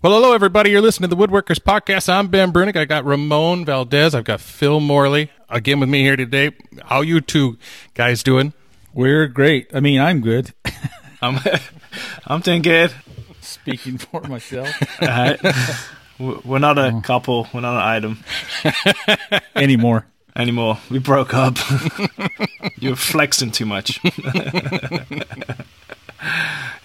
Well, hello, everybody. You're listening to the Woodworkers Podcast. I'm Ben Brunick. I got Ramon Valdez. I've got Phil Morley again with me here today. How you two guys doing? We're great. I mean, I'm good. I'm I'm doing good. Speaking for myself Uh, we're not a couple. We're not an item anymore. anymore. We broke up. You're flexing too much.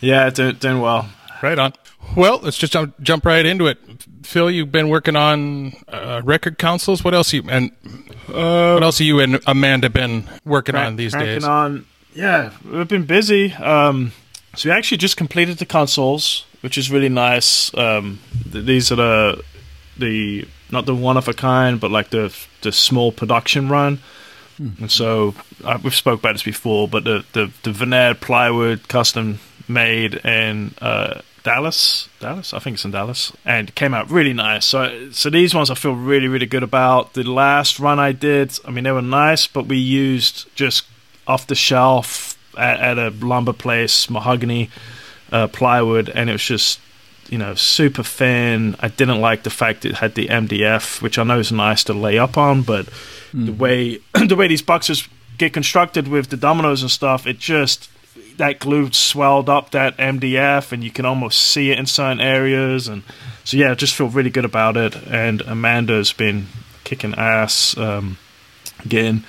yeah, doing, doing well. Right on. Well, let's just jump, jump right into it. Phil, you've been working on uh, record consoles. What else you and what else have you and Amanda been working on these days? on. Yeah, we've been busy. Um, so we actually just completed the consoles, which is really nice. Um, th- these are the the not the one of a kind, but like the the small production run. And so uh, we've spoke about this before, but the the, the veneered plywood custom made and uh, Dallas, Dallas, I think it's in Dallas, and it came out really nice. So so these ones I feel really really good about. The last run I did, I mean they were nice, but we used just off the shelf at, at a lumber place mahogany uh, plywood, and it was just you know super thin. I didn't like the fact it had the MDF, which I know is nice to lay up on, but the way the way these boxes get constructed with the dominoes and stuff, it just that glue swelled up that MDF, and you can almost see it in certain areas. And so yeah, I just feel really good about it. And Amanda's been kicking ass, um, getting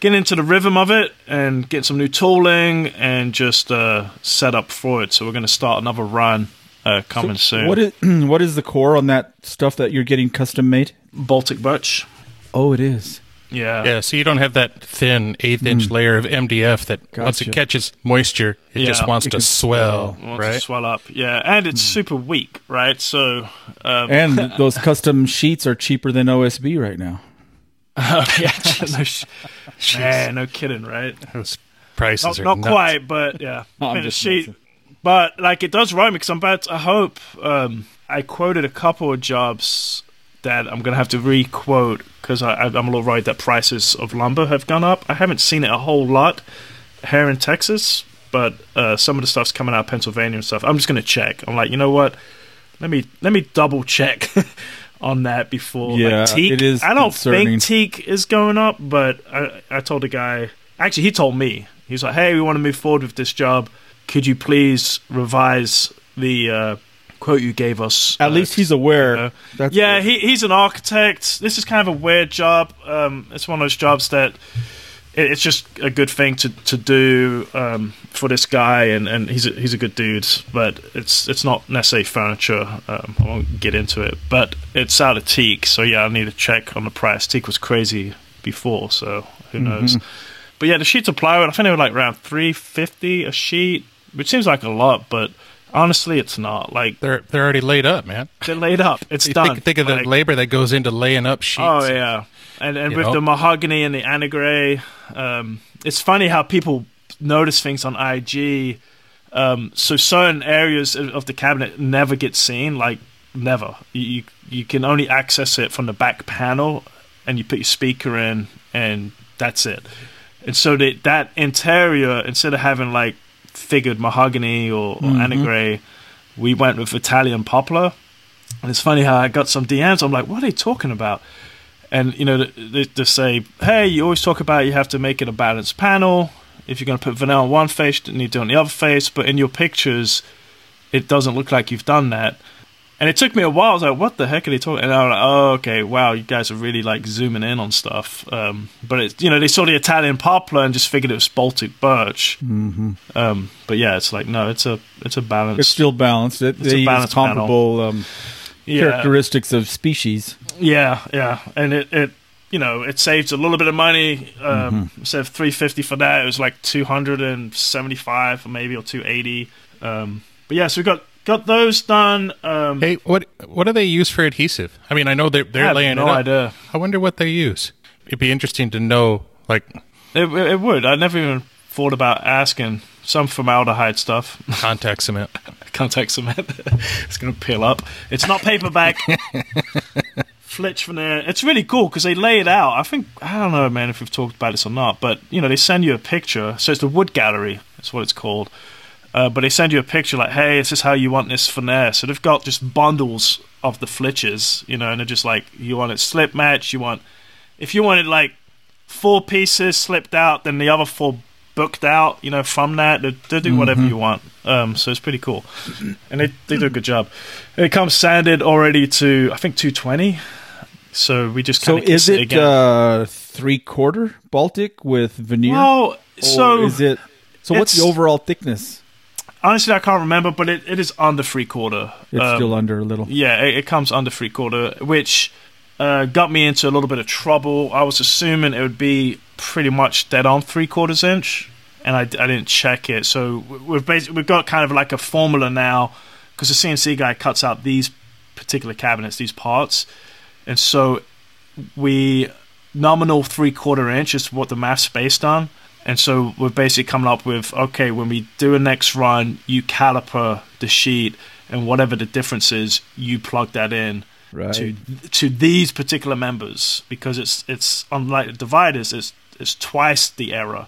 getting into the rhythm of it and getting some new tooling and just uh, set up for it. So we're going to start another run uh, coming soon. What is what is the core on that stuff that you're getting custom made? Baltic Birch? Oh, it is. Yeah. Yeah, so you don't have that thin eighth inch layer of MDF that once it catches moisture, it Yeah, just wants it to can swell, Wants to right? swell up, yeah, and it's super weak, right? So, um, And those custom sheets are cheaper than OSB right now. yeah, no, sh- man, no kidding, right? Those prices Not, are not nuts. quite, but yeah, I'm I mean, the just sheet, messing. but like it does rhyme because I'm about. To, I hope um, I quoted a couple of jobs that I'm gonna have to re-quote because I'm a little worried that prices of lumber have gone up. I haven't seen it a whole lot here in Texas, but uh, some of the stuff's coming out of Pennsylvania and stuff. I'm just gonna check. I'm like, you know what? Let me let me double check on that before. Yeah, like, teak. it is I don't concerning. think teak is going up, but I, I told the guy. Actually, he told me. He's like, "Hey, we want to move forward with this job. Could you please revise the uh, quote you gave us?" At Uh, least he's aware. uh, That's yeah, he, he's an architect. This is kind of a weird job. Um, it's one of those jobs that it, it's just a good thing to to do um, for this guy, and, and he's a, he's a good dude. But it's it's not necessarily furniture. Um, I won't get into it, but it's out of teak. So yeah, I need to check on the price. Teak was crazy before, so who knows? But yeah, the sheets of plywood. I think they were like around three fifty a sheet, which seems like a lot, but honestly, it's not. Like They're they're already laid up, man. they're laid up. It's You done. think, think of the labor that goes into laying up sheets. Oh yeah, and and with know? the mahogany and the anegre, um, it's funny how people notice things on IG. Um, so certain areas of the cabinet never get seen, like never. You, you you can only access it from the back panel, and you put your speaker in, and that's it. And so that that interior, instead of having like figured mahogany or, or mm-hmm. anegre, we went with Italian poplar. And it's funny how I got some DMs. I'm like, what are they talking about? And you know, they, they say, hey, you always talk about you have to make it a balanced panel. If you're going to put vanilla on one face, you need to do it on the other face. But in your pictures, it doesn't look like you've done that. And it took me a while. I was like, "What the heck are they talking?" And I was like, "Oh, okay, wow, you guys are really like zooming in on stuff." Um, but it's you know they saw the Italian poplar and just figured it was Baltic birch. Mm-hmm. Um, but yeah, it's like no, it's a it's a balance. It's still balanced. It, It's a balanced comparable um, yeah, characteristics of species. yeah, yeah, and it it you know it saves a little bit of money. Um, Mm-hmm. Instead of three fifty for that, it was like two hundred and seventy five, maybe or two eighty. Um, but yeah, so we got got those done. Um, Hey, what what do they use for adhesive? I mean, I know they're they're have laying no it up. idea. I wonder what they use. It'd be interesting to know. Like It, it it would. I never even thought about asking. Some formaldehyde stuff. contact cement. Contact cement. it's going to peel up. It's not paperback. Flitch from there. It's really cool because they lay it out. I think I don't know, man, if we've talked about this or not, but you know they send you a picture. So it's the wood gallery. That's what it's called. Uh, but they send you a picture like, hey, this is how you want this finesse. So they've got just bundles of the flitches, you know, and they're just like, you want it slip match, you want, if you want it like four pieces slipped out, then the other four booked out, you know, from that. They, they do whatever Mhm. you want. Um, so it's pretty cool. And they, they do a good job. It comes sanded already to, I think, 220. So we just So kind of is it uh, three quarter Baltic with veneer? Well, so is it? So what's the overall thickness? Honestly, I can't remember, but it, it is under three quarter. It's Um, still under a little. Yeah, it, it comes under three quarter, which uh, got me into a little bit of trouble. I was assuming it would be pretty much dead on three quarters inch, and I, I didn't check it. So we've basically we've got kind of like a formula now because the CNC guy cuts out these particular cabinets, these parts, and so we nominal three quarter inch is what the math's based on. And so we're basically coming up with okay, when we do a next run, you caliper the sheet, and whatever the difference is, you plug that in Right. to to these particular members because it's it's unlike the dividers, it's it's twice the error.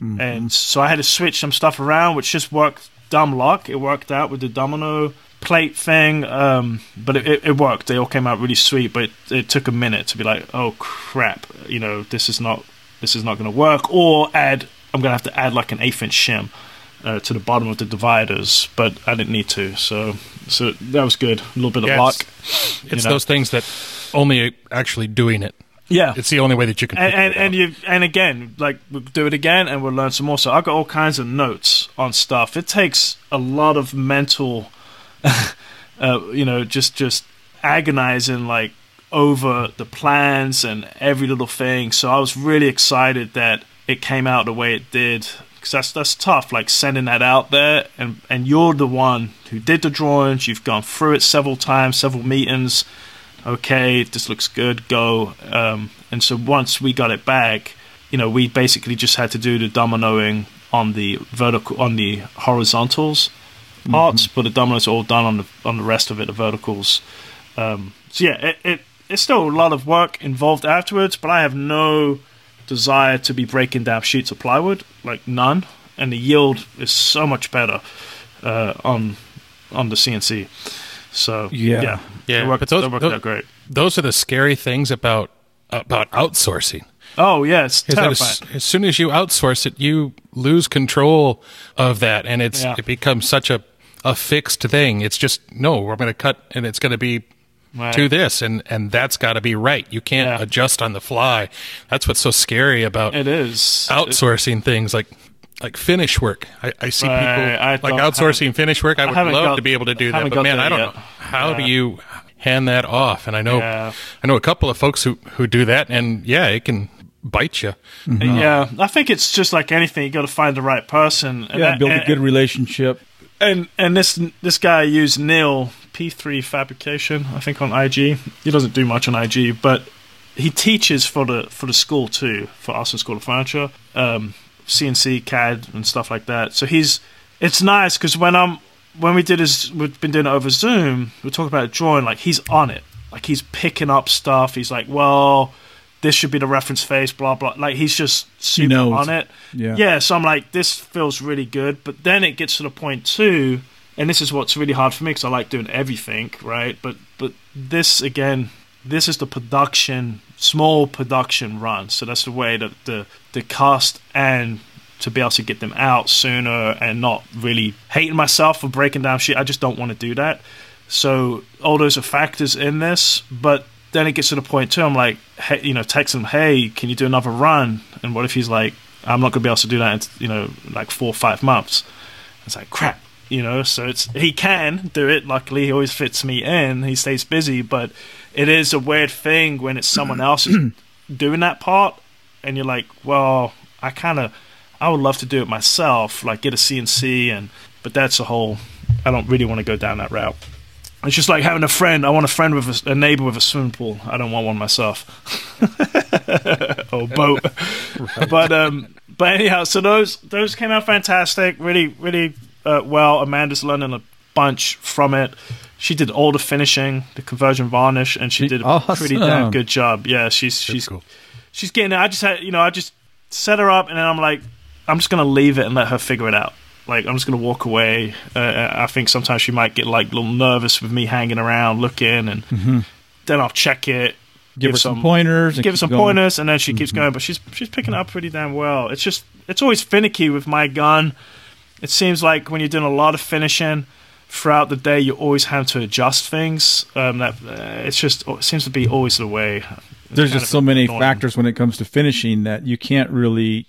Mhm. And so I had to switch some stuff around, which just worked dumb luck. It worked out with the domino plate thing, um, but it, it, it worked. They all came out really sweet, but it, it took a minute to be like, oh crap, you know, this is not this is not going to work. Or add, I'm going to have to add like an eighth inch shim uh, to the bottom of the dividers, but I didn't need to. So so that was good. A little bit of luck. it's- It's those things that only actually doing it. Yeah, It's the only way that you can. and and, and you and again like we'll do it again and we'll learn some more so i've got all kinds of notes on stuff it takes a lot of mental uh, you know just just agonizing like over the plans and every little thing. So i was really excited that it came out the way it did because that's that's tough like sending that out there. And and you're the one who did the drawings. You've gone through it several times several meetings. Okay, this looks good, go. Um, and so once we got it back, you know, we basically just had to do the dominoing on the vertical, on the horizontals parts, but the dominoes are all done on the on the rest of it, the verticals. Um, so yeah, it, it it's still a lot of work involved afterwards, but I have no desire to be breaking down sheets of plywood, like none, and the yield is so much better uh, on on the CNC. So Yeah. yeah, Yeah, it worked, but those- that those- out great. those are the scary things about about outsourcing. Oh yeah, it's terrifying. as, as soon as you outsource it, you lose control of that, and it's Yeah. it becomes such a a fixed thing. It's just no, we're going to cut, and it's going to be Right. to this, and and that's got to be right. You can't Yeah. adjust on the fly. That's what's so scary about It is outsourcing things like like finish work. I, I see Right, people I like outsourcing finish work. I would haven't love got- to be able to do that, but man, I don't yet. know how do you hand that off. And I know Yeah. I know a couple of folks who who do that, and yeah, it can bite you. Mm-hmm. Uh, yeah, I think it's just like anything. You got to find the right person. And Yeah, that- build a good relationship. And and this this guy used Neil P3 Fabrication, I think on IG. He doesn't do much on IG, but he teaches for the for the school too, for Austin School of Furniture, um, CNC, CAD, and stuff like that. So he's it's nice because when I'm when we did his we've been doing it over Zoom, we're talking about drawing. Like he's on it, like he's picking up stuff. He's like, well. This should be the reference face, blah blah. Like he's just super knows. on it. Yeah. Yeah, so I'm like, this feels really good. But then it gets to the point too, and this is what's really hard for me because I like doing everything, right? But but this again, this is the production, small production run. So that's the way that the the cast and to be able to get them out sooner and not really hating myself for breaking down shit. I just don't want to do that. So all those are factors in this, but then it gets to the point too. I'm like, hey, you know, text him, hey, can you do another run? And what if he's like, I'm not gonna be able to do that in you know like four or five months? It's like crap, you know. So it's he can do it. Luckily, he always fits me in. He stays busy, but it is a weird thing when it's someone else doing that part, and you're like, well, I kind of, I would love to do it myself, like get a CNC, and but that's a whole. I don't really want to go down that route. It's just like having a friend. I want a friend with a, a neighbor with a swimming pool. I don't want one myself. or boat. But um, but anyhow, so those those came out fantastic. Really, really uh, well. Amanda's learning a bunch from it. She did all the finishing, the conversion varnish, and she did a pretty damn good job. Yeah, she's she's cool. she's getting. It. I just had you know I just set her up, and then I'm like, I'm just gonna leave it and let her figure it out. Like I'm just gonna walk away. Uh, I think sometimes she might get like a little nervous with me hanging around looking, and then I'll check it. Give, her some, pointers. give her some going. pointers, and then she keeps going. But she's she's picking up pretty damn well. It's just it's always finicky with my gun. It seems like when you're doing a lot of finishing throughout the day, you always have to adjust things. Um, that uh, it's just it seems to be always the way. It's There's just so many annoying. factors when it comes to finishing that you can't really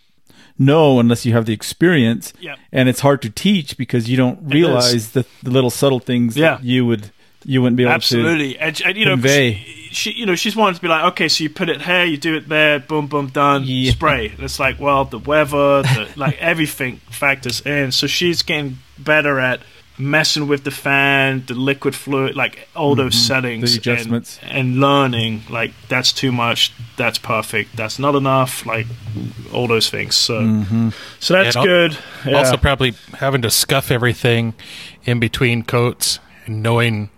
know unless you have the experience. Yep. And it's hard to teach because you don't realize the, the little subtle things Yeah. that you would you wouldn't be able to. Absolutely, and, and you know, convey. She, she, you know, she's wanting to be like, okay, so you put it here, you do it there, boom, boom, done, Yeah. spray. And it's like, well, the weather, the, like everything factors in. So she's getting better at messing with the fan, the liquid fluid, like all those settings, Mm-hmm. The adjustments. and, and learning. Like that's too much, that's perfect, that's not enough, like all those things. So, Mm-hmm. so that's And al- good. Yeah. Also, probably having to scuff everything in between coats and knowing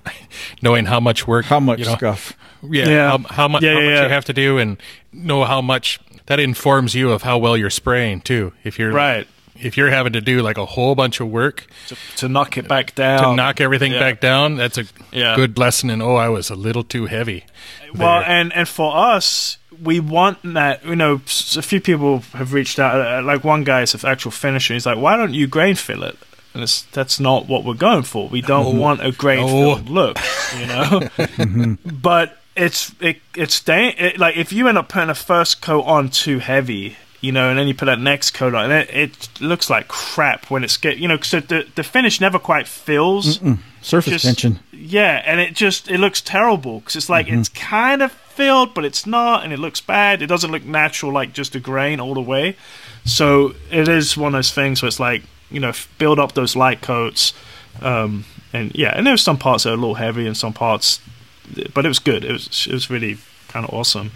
knowing how much work, How much you know, scuff? yeah, Yeah. how, how much Yeah, how yeah, much yeah. you have to do, and know how much that informs you of how well you're spraying too. If you're right if you're having to do like a whole bunch of work to, to knock it back down, to knock everything Yeah. back down, that's a Yeah. good lesson. And oh, I was a little too heavy. Well, there. and and for us, we want that. You know, a few people have reached out. uh, Like one guy is an actual finisher. He's like, "Why don't you grain fill it?" And it's, that's not what we're going for. We don't No. want a grain No. filled look, you know. Mm-hmm. but it's it it's da- it, like if you end up putting a first coat on too heavy. You know, and then you put that next coat on, and it, it looks like crap when it's get. You know, so the the finish never quite fills. Surface Just- tension. Yeah, and it just it looks terrible because it's like mm-hmm. it's kind of filled, but it's not, and it looks bad. It doesn't look natural, like just a grain all the way. So it is one of those things where it's like you know build up those light coats, um, and yeah, and there were some parts that were a little heavy, and some parts, but it was good. It was it was really kind of awesome.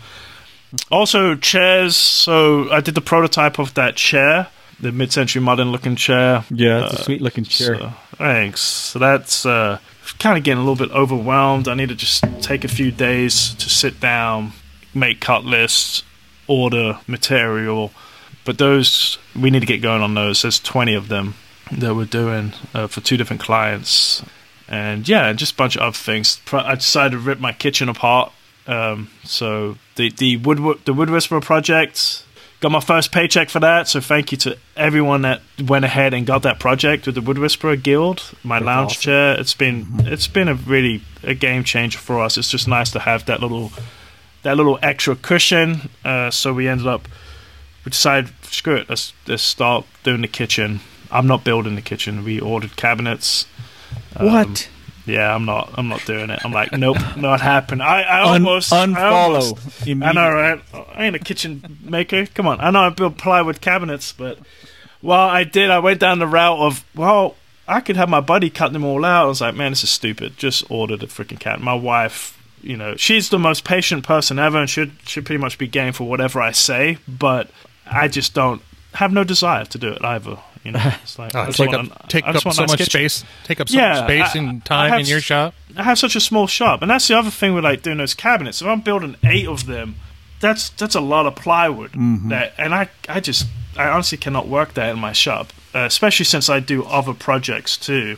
Also chairs. So I did the prototype of that chair, the mid-century modern looking chair. Yeah, it's Uh, a sweet looking chair. So, thanks. So that's uh, kind of getting a little bit overwhelmed. I need to just take a few days to sit down, make cut lists, order material. But those we need to get going on those. There's 20 of them that we're doing uh, for two different clients, and yeah, just a bunch of other things. I decided to rip my kitchen apart. Um, so the the wood the Wood Whisperer project got my first paycheck for that. So thank you to everyone that went ahead and got that project with the Wood Whisperer Guild. My lounge awesome. chair. It's been it's been a really a game changer for us. It's just nice to have that little that little extra cushion. Uh, so we ended up we decided screw it. Let's let's start doing the kitchen. I'm not building the kitchen. We ordered cabinets. Um, what? Yeah, I'm not. I'm not doing it. I'm like, nope, not happen. I, I Un- almost I unfollow. almost- I know, right? I ain't a kitchen maker. Come on, I know I build plywood cabinets, but well, I did. I went down the route of well, I could have my buddy cut them all out. I was like, man, this is stupid. Just order the freaking cat. My wife, you know, she's the most patient person ever, and should should pretty much be game for whatever I say. But I just don't have no desire to do it either. You know, it's like Oh, I it's just like want a, a- take I up just want a so nice much kitchen. space, take up so Yeah, much space I- and time have in your shop. I have such a small shop, and that's the other thing with like doing those cabinets. If I'm building eight of them, that's that's a lot of plywood. That and I I just I honestly cannot work that in my shop, uh, especially since I do other projects too.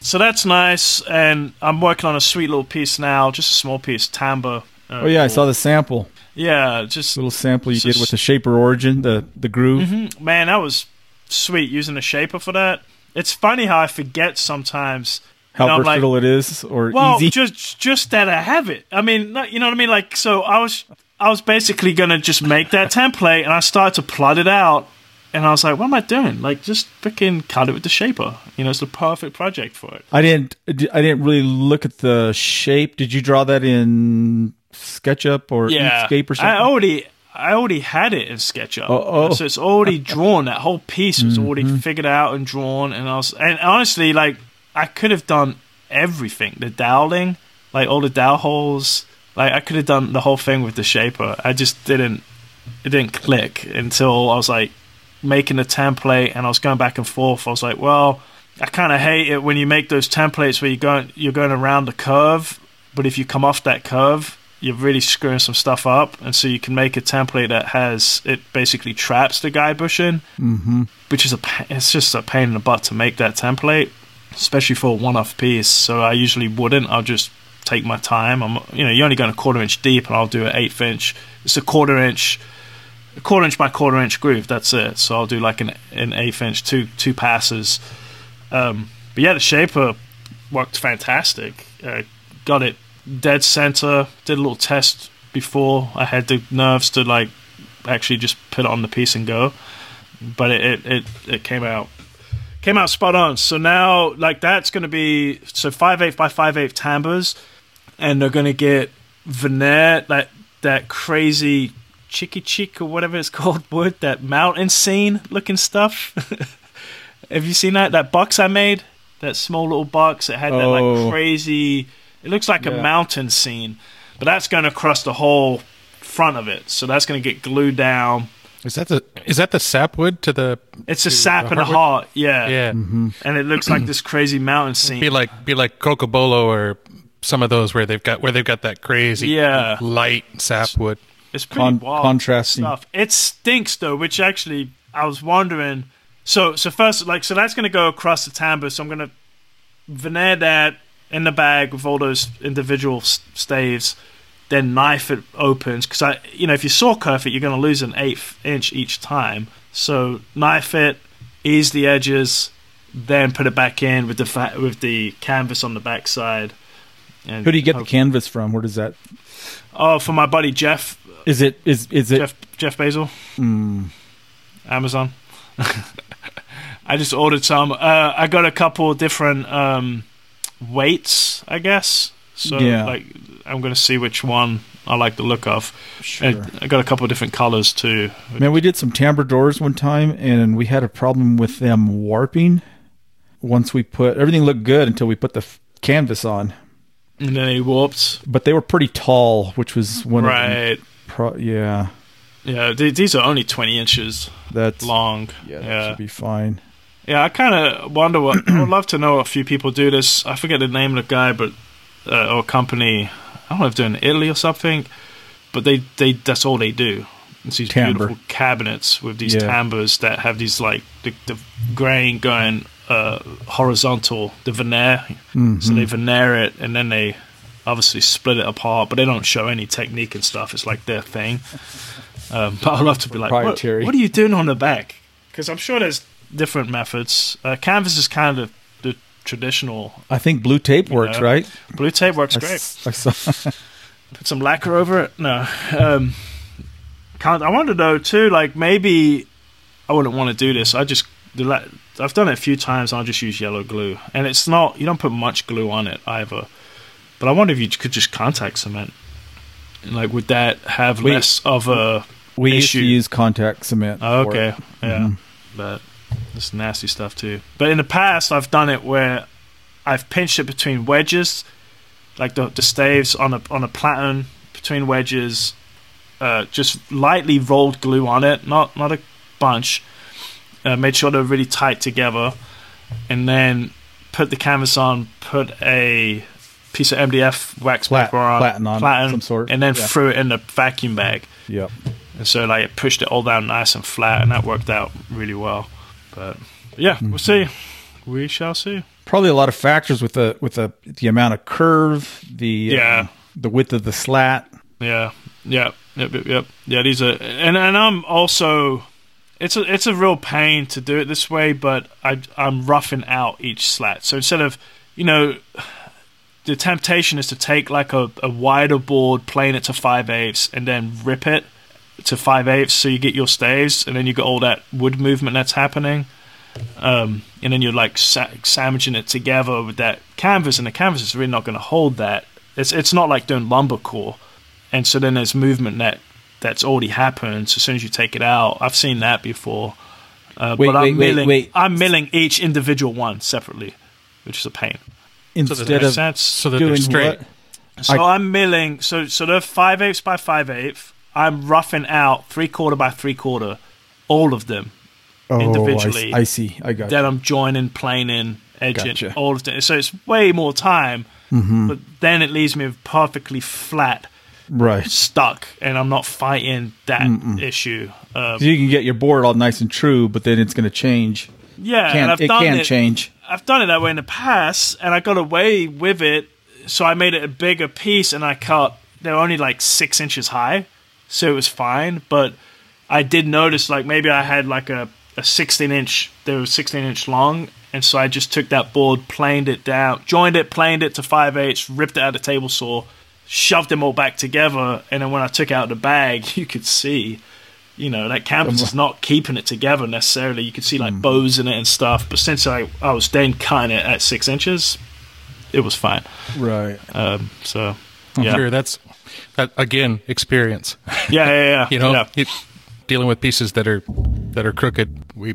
So that's nice, and I'm working on a sweet little piece now, just a small piece, tambour. Uh, Oh yeah, I saw the sample. Yeah, just a Little sample you It's did with the shaper origin, the the groove. Mhm. Man, that was sweet using the shaper for that. It's funny how I forget sometimes. How I'm like, versatile it is, or well, easy. just just that I have it. I mean, you know what I mean? Like, so I was I was basically gonna just make that template, and I started to plot it out, and I was like, what am I doing? Like, just freaking cut it with the shaper. You know, it's the perfect project for it. I didn't. I didn't really look at the shape. Did you draw that in SketchUp or Yeah, Inkscape or something? I already. I already had it in SketchUp, Oh, oh. so it's already drawn. That whole piece was already Mm-hmm. figured out and drawn, and I was, and honestly, like I could have done everything. The doweling, like all the dowel holes, like I could have done the whole thing with the shaper. I just didn't. It didn't click until I was like making a template, and I was going back and forth. I was like, well, I kind of hate it when you make those templates where you're going you're going around the curve, but if you come off that curve, you're really screwing some stuff up, and so you can make a template that has it basically traps the guide bushing, Mm-hmm. which is a it's just a pain in the butt to make that template, especially for a one-off piece. So I usually wouldn't. I'll just take my time. I'm you know you're only going a quarter inch deep, and I'll do an eighth inch. It's a quarter inch, a quarter inch by quarter inch groove. That's it. So I'll do like an an eighth inch, two two passes. Um, but yeah, the shaper worked fantastic. Uh, got it dead center. Did a little test before I had the nerves to like actually just put it on the piece and go. But it it, it, it came out came out spot on. So now like that's going to be so five eighth by five eighth tambours, and they're going to get veneer that that crazy chicky chick or whatever it's called wood that mountain scene looking stuff. Have you seen that that box I made? That small little box. It had that Oh. like crazy. It looks like a mountain scene, but that's going to cross the whole front of it. So that's going to get glued down. Is that the is that the sapwood to the? It's a sap the and a heart, yeah. Yeah, mm-hmm. And it looks like this crazy mountain scene. be like be like Cocobolo or some of those where they've got where they've got that crazy Yeah. light sapwood. It's pretty Con- wild contrasting. stuff. It stinks though, which actually I was wondering. So so first like so that's gonna go across the tambour. So I'm gonna veneer that in the bag with all those individual staves. Then knife it opens because I you know if you saw curve it you're gonna lose an eighth inch each time. So knife it, ease the edges, then put it back in with the fa- with the canvas on the backside. And Who do you get the canvas from? Where does that? Oh, for my buddy Jeff Is it? Is is it? Jeff Jeff Basil. Mm, Amazon. I just ordered some. Uh, I got a couple different um, weights, I guess. So Yeah. like, I'm gonna see which one I like the look of. sure. And I got a couple different colors too. Man, we did some tambour doors one time, and we had a problem with them warping. Once we put everything looked good until we put the f- canvas on, And then he warped. but they were pretty tall, which was one of Right. Pro- yeah, Yeah. these are only 20 inches that's long. Yeah, that Yeah. should be fine. Yeah, I kind of wonder what. I would love to know a few people do this. I forget the name of the guy, but uh, or company. I don't know if they're in Italy or something, but they they that's all they do. It's these Tambour. beautiful cabinets with these Yeah. tambours that have these like the, the grain going uh, horizontal, the veneer. Mm-hmm. So they veneer it and then they obviously split it apart, but they don't show any technique and stuff. It's like their thing. Um, but I'd love to be like, what, what are you doing on the back? Because I'm sure there's different methods. Uh, canvas is kind of the traditional. I think blue tape works, know, right? Blue tape works I great. s- I saw. Put some lacquer over it. No. Um, can't. I wonder though too. Like maybe I wouldn't want to do this. I just the la- I've done it a few times. I'll just use yellow glue, and it's not. You don't put much glue on it either. But I wonder if you could just contact cement. And like, would that have We- less of a we used to Issue. use contact cement. Oh, okay, yeah, Mhm. but it's nasty stuff too. But in the past, I've done it where I've pinched it between wedges, like the the staves on a on a platen between wedges. Uh, just lightly rolled glue on it, not not a bunch. Uh, made sure they're really tight together, and then put the canvas on. Put a piece of MDF wax Plat- paper on, platen on platen, some sort, and then yeah. threw it in the vacuum bag. Yep. And so like it pushed it all down nice and flat, and that worked out really well. But yeah, we'll see. We shall see. Probably a lot of factors with the with the the amount of curve, the Yeah. uh, the width of the slat. Yeah, yeah, yep, yep, yep. Yeah, these are, and and I'm also. It's a it's a real pain to do it this way, but I I'm roughing out each slat. So instead of you know, the temptation is to take like a, a wider board, plane it to five eighths, and then rip it to five eighths, so you get your staves, and then you got all that wood movement that's happening. Um, and then you're like sa- sandwiching it together with that canvas, and the canvas is really not going to hold that. It's it's not like doing lumber core, and so then there's movement that that's already happened. So as soon as you take it out, I've seen that before. Uh, Wait, but I'm wait, wait, milling, wait. I'm milling each individual one separately, which is a pain. Instead that Makes of sense. So that doing they're straight. what? So I- I'm milling. So so they're five eighths by five eighths. I'm roughing out three quarter by three quarter, all of them. Oh, individually. I, see. I got. Then I'm joining, planing, edging, Gotcha. all of them. So it's way more time. mm-hmm. But then it leaves me perfectly flat Right. stuck, and I'm not fighting that issue. Um, So you can get your board all nice and true, but then it's going to change. yeah, I've it can it. change. I've done it that way in the past, and I got away with it. So I made it a bigger piece, and I cut. They're only like six inches high, so it was fine. But I did notice, like maybe I had like a, a 16 inch. They were 16 inch long, and so I just took that board, planed it down, joined it, planed it to five eighths, ripped it out of the table saw, shoved them all back together, and then when I took out the bag, you could see. You know that canvas is not keeping it together necessarily. You could see like bows in it and stuff. But since I I was then cutting it at six inches, it was fine. Right. Um, so yeah, Sure, that's that again experience. yeah, yeah, yeah. you know, yeah. it, dealing with pieces that are that are crooked. We,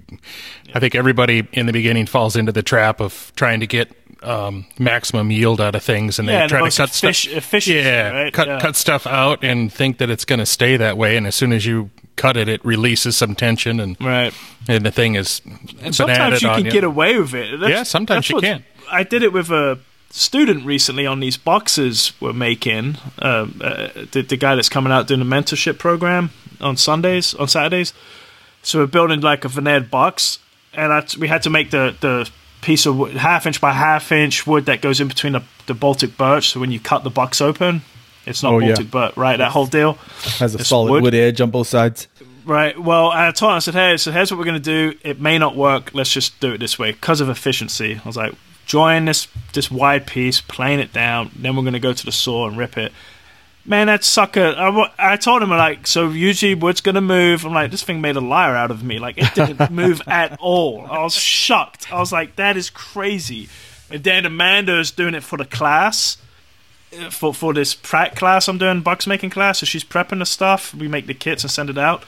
I think everybody in the beginning falls into the trap of trying to get um, maximum yield out of things, and they Yeah, and the try to cut stuff. yeah, right? cut Yeah. cut stuff out and think that it's going to stay that way, and as soon as you cut it, it releases some tension, and right. and the thing is And sometimes you can get away with it. That's- Yeah, sometimes you can. I did it with a student recently on these boxes we're making. Um, uh, the, the guy that's coming out doing a mentorship program on Sundays, on Saturdays. So we're building like a veneered box, and I, we had to make the the piece of wood, half inch by half inch wood that goes in between the, the Baltic birch. So when you cut the box open, it's not Oh, yeah. Baltic birch, right? That whole deal. Has a It's solid wood. wood. edge on both sides. Right. Well, I told him, I said, hey, so here's what we're going to do. It may not work. Let's just do it this way because of efficiency. I was like, join this this wide piece, plane it down, then we're going to go to the saw and rip it. Man, that sucker. I, I told him, like, so usually wood's going to move. I'm like, this thing made a liar out of me. Like, it didn't move at all. I was shocked. I was like, that is crazy. And then Amanda's doing it for the class uh, for for this prac class I'm doing, box making class. So she's prepping the stuff. We make the kits and send it out.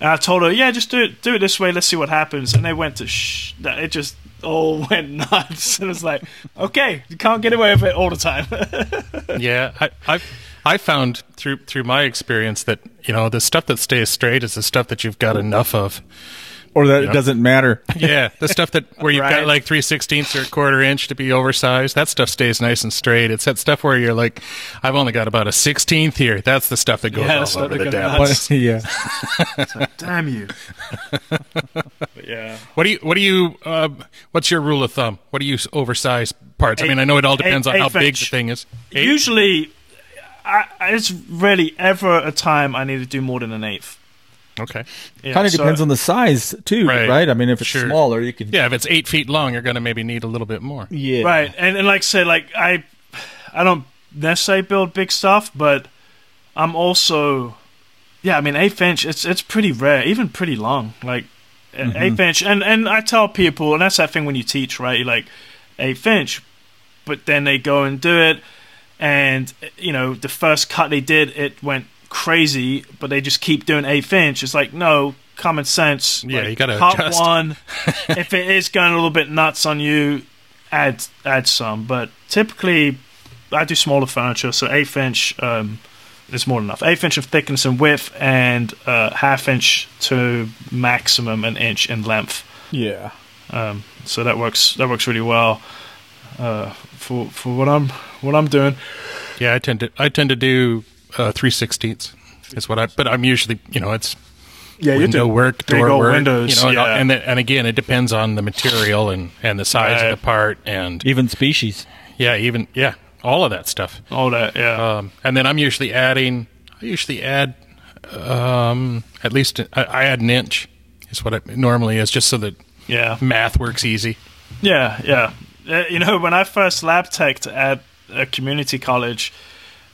And I told her, yeah, just do it, do it this way. Let's see what happens. And they went to shh. that- It just all went nuts. And it was like, okay, you can't get away with it all the time. Yeah, I, I I found through through my experience that you know the stuff that stays straight is the stuff that you've got enough of. Or that Yeah. it doesn't matter. Yeah, the stuff that where you've Right. got like three sixteenths or a quarter inch to be oversized. That stuff stays nice and straight. It's that stuff where you're like, I've only got about a sixteenth here. That's the stuff that goes Yeah, all that's what over the go damn. nuts. yeah. Damn you. yeah. What do you? What do you? Uh, what's your rule of thumb? What do you s- oversize parts? I mean, I know it all depends on eight- how eighth big the thing is. Eight? Usually, I, it's rarely ever a time I need to do more than an eighth. Okay. Yeah, kind of so- depends on the size too, Right. right? I mean, if it's Sure. smaller, you can. Yeah, if it's eight feet long, you're going to maybe need a little bit more. Yeah. Right, and, and like I say, like I, I don't necessarily build big stuff, but I'm also, yeah, I mean, eighth inch, it's it's pretty rare, even pretty long, like an mm-hmm. eighth inch, and and I tell people, and that's that thing when you teach, right? You're like eighth inch, but then they go and do it, and you know, the first cut they did, it went crazy, but they just keep doing eighth inch. It's like no common sense. Yeah, like, you gotta cut adjust. one. if it is going a little bit nuts on you, add add some. But typically, I do smaller furniture, so eighth inch um, is more than enough. Eighth inch of thickness and width, and uh, half inch to maximum an inch in length. Yeah. Um, so that works. That works really well uh, for for what I'm what I'm doing. Yeah, I tend to I tend to do uh, three sixteenths. Is what I. But I'm usually you know it's Yeah, window work, big door old work, windows, You know, and- yeah. and the, and again, it depends on the material and and the size Right. of the part, and Even species. yeah, even yeah, all of that stuff. all that. Yeah. Um, and then I'm usually adding. I usually add um, at least I, I add an inch. Is what it normally is, just so that yeah. math works easy. Yeah, yeah. Uh, you know, when I first lab teched at a community college,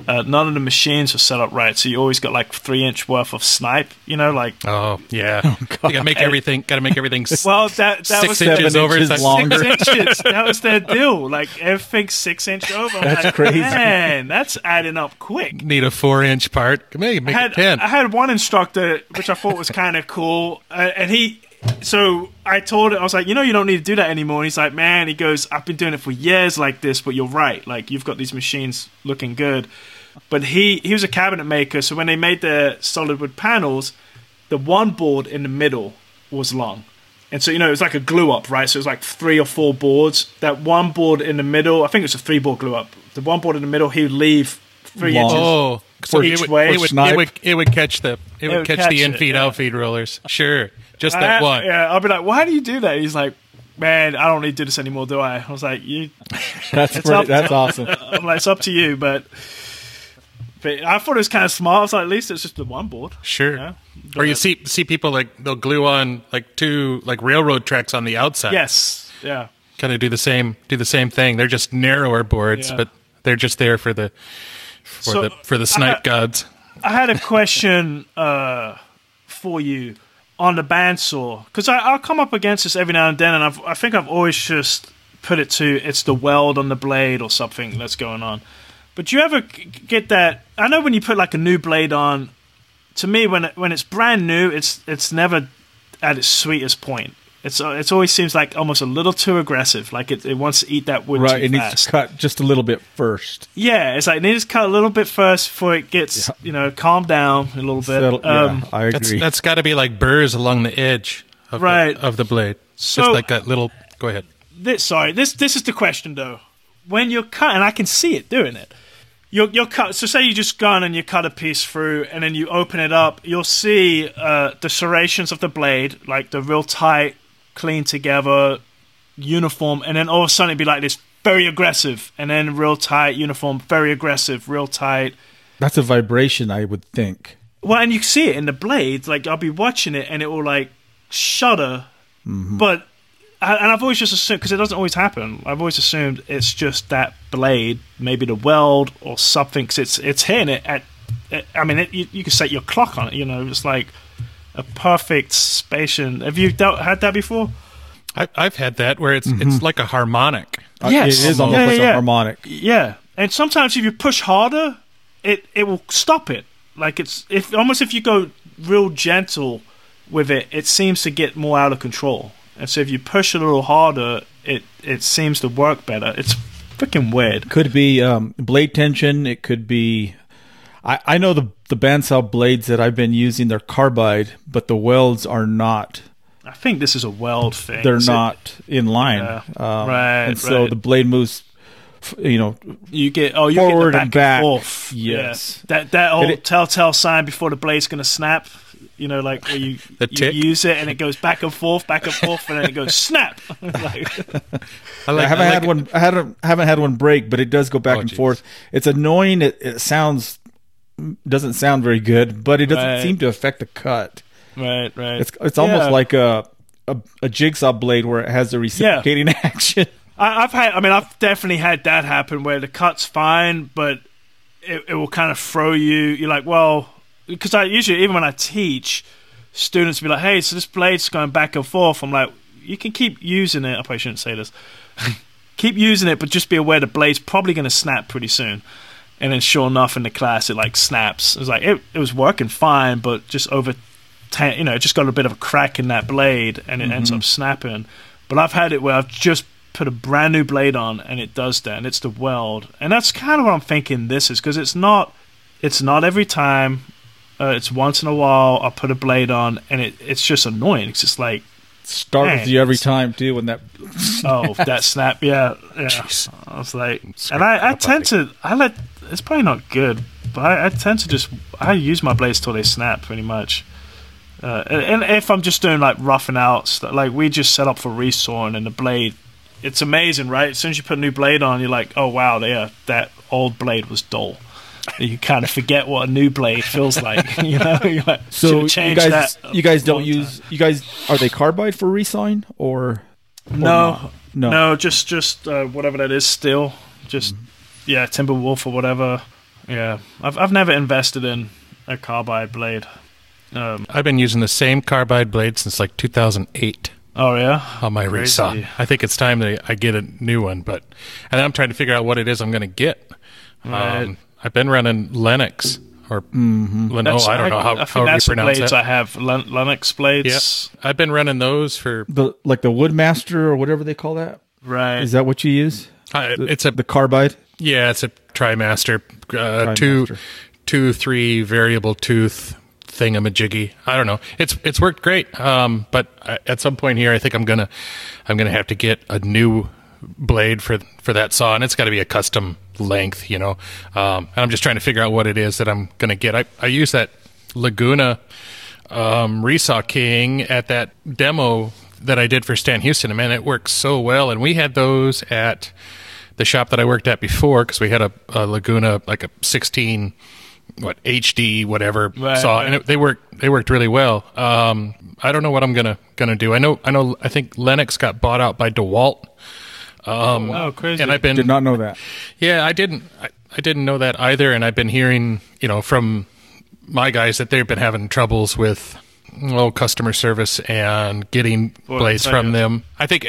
uh, none of the machines were set up right, so you always got like three inch worth of snipe. You know, like Oh yeah, you gotta make everything. Gotta make everything. well, that that Six was inches Seven over inches it's long. Six inches. That was their deal. Like everything's six inch over. I'm That's like, crazy. Man, that's adding up quick. Need a four inch part. Make, make I had, it ten. I had one instructor which I thought was kind of cool, uh, and he. So I told him I was like, you know, you don't need to do that anymore. And he's like, man, he goes, I've been doing it for years like this, but you're right. Like you've got these machines looking good. But he he was a cabinet maker, so when they made the solid wood panels, the one board in the middle was long. And so, you know, it was like a glue up, right? So it was like three or four boards. That one board in the middle, I think it was a three board glue up. The one board in the middle, he would leave three Long. inches oh, So each it would, way. it would, it would it would catch the it, would would catch, catch the in-feed yeah. outfeed rollers. Sure, just that I- one. Yeah, I'll be like, why do you do that? He's like, man, I don't need to do this anymore, do I? I was like, you. That's It's pretty, up- that's awesome. I'm like, it's up to you, but. But I thought it was kind of smart. I was like, at least it's just the one board. Sure. Yeah. Or you see see people like they'll glue on like two like railroad tracks on the outside. Yes. Yeah. Kind of do the same do the same thing. They're just narrower boards, Yeah. but they're just there for the for So, the for the snipe I- gods. I had a question uh, for you on the bandsaw because I'll come up against this every now and then, and I've, I think I've always just put it to it's the weld on the blade or something that's going on. But do you ever get that? I know when you put like a new blade on. To me, when it, when it's brand new, it's it's never at its sweetest point. It's uh, it always seems like almost a little too aggressive. Like it, it wants to eat that wood Right, too it needs to cut just a little bit first. Yeah, it's like it needs to cut a little bit first before it gets you know calm down a little bit. Settle- um, yeah, I That's agree. that's got to be like burrs along the edge of Right. the, of the blade. So- just like that little. Go ahead. this sorry this this is the question though when you're cutting and i can see it doing it you're, you're cut so say you just gone and you cut a piece through and then you open it up you'll see uh, the serrations of the blade like the real tight clean together uniform and then all of a sudden it'd be like this very aggressive and then real tight uniform very aggressive real tight That's a vibration, I would think. well, and you see it in the blades. Like I'll be watching it, and it will like shudder. Mm-hmm. But and I've always just assumed because it doesn't always happen. I've always assumed it's just that blade, maybe the weld or something. Because it's it's hitting it at. at- I mean, it, you, you can set your clock on it. You know, it's like a perfect spation. Have you dealt, had that before? I, I've had that where it's it's like a harmonic. Uh, Yes. It is almost Yeah, like yeah, yeah. a harmonic. Yeah, and sometimes if you push harder, it it will stop it. Like it's if almost if you go real gentle with it, it seems to get more out of control. And so if you push a little harder, it it seems to work better. It's freaking weird. Could be um, blade tension. It could be. I, I know the the bandsaw blades that I've been using. They're carbide, but the welds are not. I think this is a weld thing. They're So not in line. Yeah. Um, Right, And so right. the blade moves. You know, You get oh you Forward get and the back, back. forth. Yes. Yeah. That that old it- telltale sign before the blade's gonna snap. You know, like where you, you use it and it goes back and forth, back and forth, and then it goes snap. like, I like. I haven't I like had one. I haven't haven't had one break, but it does go back Oh, and geez. forth. It's annoying. It, it sounds doesn't sound very good, but it doesn't Right. seem to affect the cut. right, right. It's it's almost Yeah. like a, a a jigsaw blade where it has a reciprocating action. I, I've had. I mean, I've definitely had that happen where the cut's fine, but it, it will kind of throw you. You're like, well, because I usually even when I teach, students be like, hey, so this blade's going back and forth. I'm like, you can keep using it. I probably shouldn't say this. keep using it, but just be aware the blade's probably going to snap pretty soon. And then, sure enough, in the class, it like snaps. It was like it, it was working fine, but just over, ten, you know, it just got a bit of a crack in that blade, and it ends up snapping. But I've had it where I've just put a brand new blade on, and it does that, and it's the weld, and that's kind of what I'm thinking. This is because it's not, it's not every time. Uh, it's once in a while I put a blade on, and it, it's just annoying. It's just like, Startles Man, you every time too when that. oh, that snap, yeah, yeah. Jeez. I was like, and I, I tend to, I let, it's probably not good, but I, I tend to just, I use my blades till they snap pretty much. Uh, and, and if I'm just doing like roughing out, stuff, like we just set up for resawing and the blade, it's amazing, right? As soon as you put a new blade on, you're like, oh wow, yeah, that old blade was dull. You kind of forget what a new blade feels like, you know. Like, So "Should've you guys, that you guys don't use. You guys are they carbide for resawing or? time." no, No. No, just just uh, whatever that is. Still, just yeah, Timberwolf or whatever. Yeah, I've I've never invested in a carbide blade. Um, I've been using the same carbide blade since like 2008 oh yeah, on my Crazy. resaw. I think it's time that I get a new one, but and I'm trying to figure out what it is I'm going to get. Right. Um, I've been running Lenox or Len- oh, That's- I don't know how, I think how you that's the pronounce blades it. I have. Len- Lenox blades. Yep. I've been running those for. The like the Woodmaster or whatever they call that. Right. Is that what you use? Uh, The- it's a the carbide. Yeah, it's a TriMaster, uh, two, TriMaster. two, three variable tooth thingamajiggy. I don't know. It's it's worked great. Um, but I, at some point here, I think I'm gonna I'm gonna have to get a new blade for for that saw, and it's got to be a custom length, you know. Um, and I'm just trying to figure out what it is that I'm going to get. I, I use that Laguna um, Resaw King at that demo that I did for Stan Houston, and man, it works so well. And we had those at the shop that I worked at before because we had a, a Laguna like a 16 what HD whatever Right, saw, right. and it, they worked they worked really well. Um, I don't know what I'm gonna gonna do. I know I know I think Lenox got bought out by DeWalt. Um, Oh, crazy. And I've been Did not know that. yeah, I didn't. I, I didn't know that either, and I've been hearing, you know, from my guys that they've been having troubles with, well, customer service and getting Well, blades from you. them. I think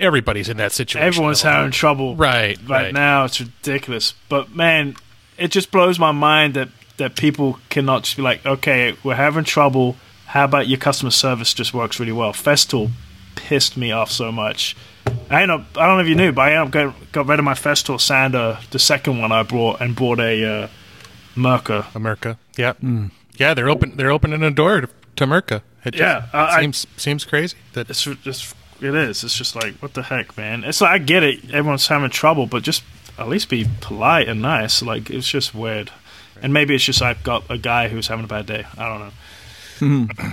everybody's in that situation. Everyone's though. having trouble Right, right right. now. It's ridiculous. But man, it just blows my mind that that people cannot just be like, okay, we're having trouble. How about your customer service just works really well? Festool pissed me off so much. I end up, I don't know if you knew, but I ended up got, got rid of my Festool sander, the second one I brought, and bought a uh, Mirka. America. Yeah, yeah. They're open. They're opening a door to, to Mirka. It just Yeah, I- I- seems seems crazy. That It's just, it is. It's just like, what the heck, man? It's like I get it. Everyone's having trouble, but just at least be polite and nice. Like it's just weird. And maybe it's just I've got a guy who's having a bad day. I don't know.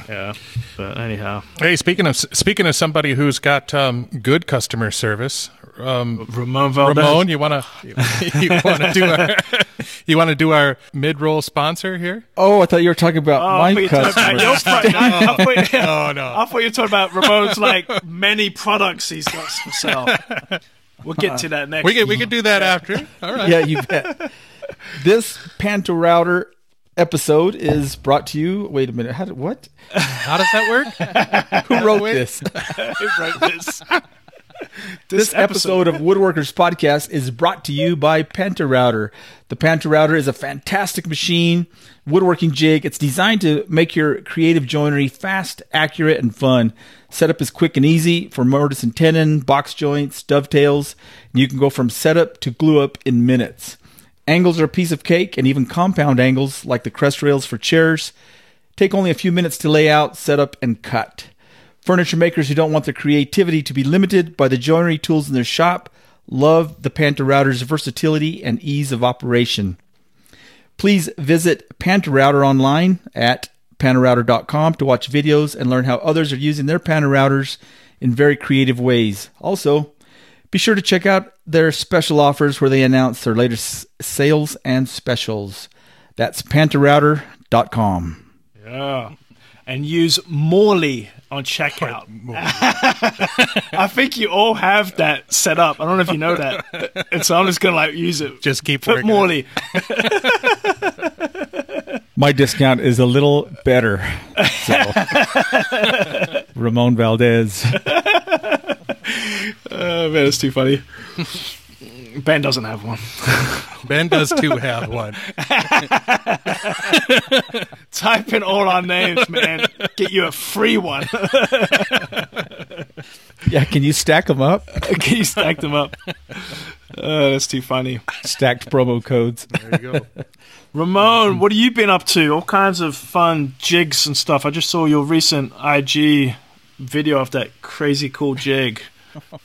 yeah, but anyhow, hey, speaking of speaking of somebody who's got um, good customer service, um, Ramon Valdez. Ramon, you want to you want to do our you want to do our mid roll sponsor here? Oh, I thought you were talking about Oh, my I thought you were talking about customers. your product. I, I thought, Oh no. I thought you were talking about Ramon's like many products he's got for sale. We'll get to that next. We could we could do that after. All right. yeah, you bet. This Panto Router episode is brought to you. Wait a minute. How did what? How does that work? Who wrote this? Who wrote this? This episode of Woodworkers Podcast is brought to you by Panto Router. The Panto Router is a fantastic machine, woodworking jig. It's designed to make your creative joinery fast, accurate, and fun. Setup is quick and easy for mortise and tenon, box joints, dovetails. And you can go from setup to glue up in minutes. Angles are a piece of cake, and even compound angles, like the crest rails for chairs, take only a few minutes to lay out, set up, and cut. Furniture makers who don't want their creativity to be limited by the joinery tools in their shop love the Panto Router's versatility and ease of operation. Please visit Panto Router online at pantorouter.com to watch videos and learn how others are using their Panto Routers in very creative ways. Also, be sure to check out their special offers where they announce their latest sales and specials. That's pantorouter.com. Yeah. And use Morley on checkout. I think you all have that set up. I don't know if you know that. And so I'm just going to like use it. Just keep Put working. Morley. My discount is a little better. So. Ramon Valdez. Oh, man, it's too funny. Ben doesn't have one. Ben does too have one. Type in all our names, man. Get you a free one. Yeah, can you stack them up? Can you stack them up? Uh, that's too funny. Stacked promo codes. There you go. Ramon, what have you been up to? All kinds of fun jigs and stuff. I just saw your recent IG video of that crazy cool jig.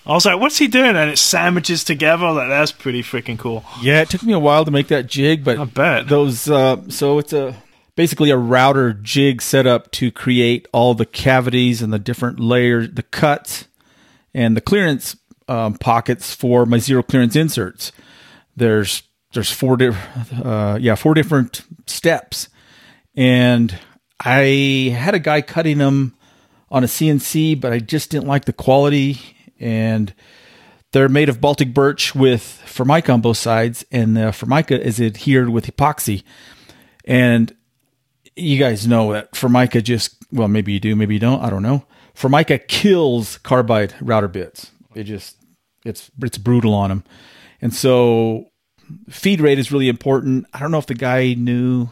I was like, what's he doing? And it sandwiches together. Like, that's pretty freaking cool. Yeah, it took me a while to make that jig, but I bet. those uh, so it's a basically a router jig set up to create all the cavities and the different layers, the cuts and the clearance um, pockets for my zero clearance inserts. There's there's four different uh, yeah four different steps, and I had a guy cutting them on a CNC, but I just didn't like the quality and they're made of Baltic birch with formica on both sides, and the formica is adhered with epoxy. And you guys know that formica just well, maybe you do, maybe you don't. I don't know. Formica kills carbide router bits. It just it's it's brutal on them, and so feed rate is really important. I don't know if the guy knew.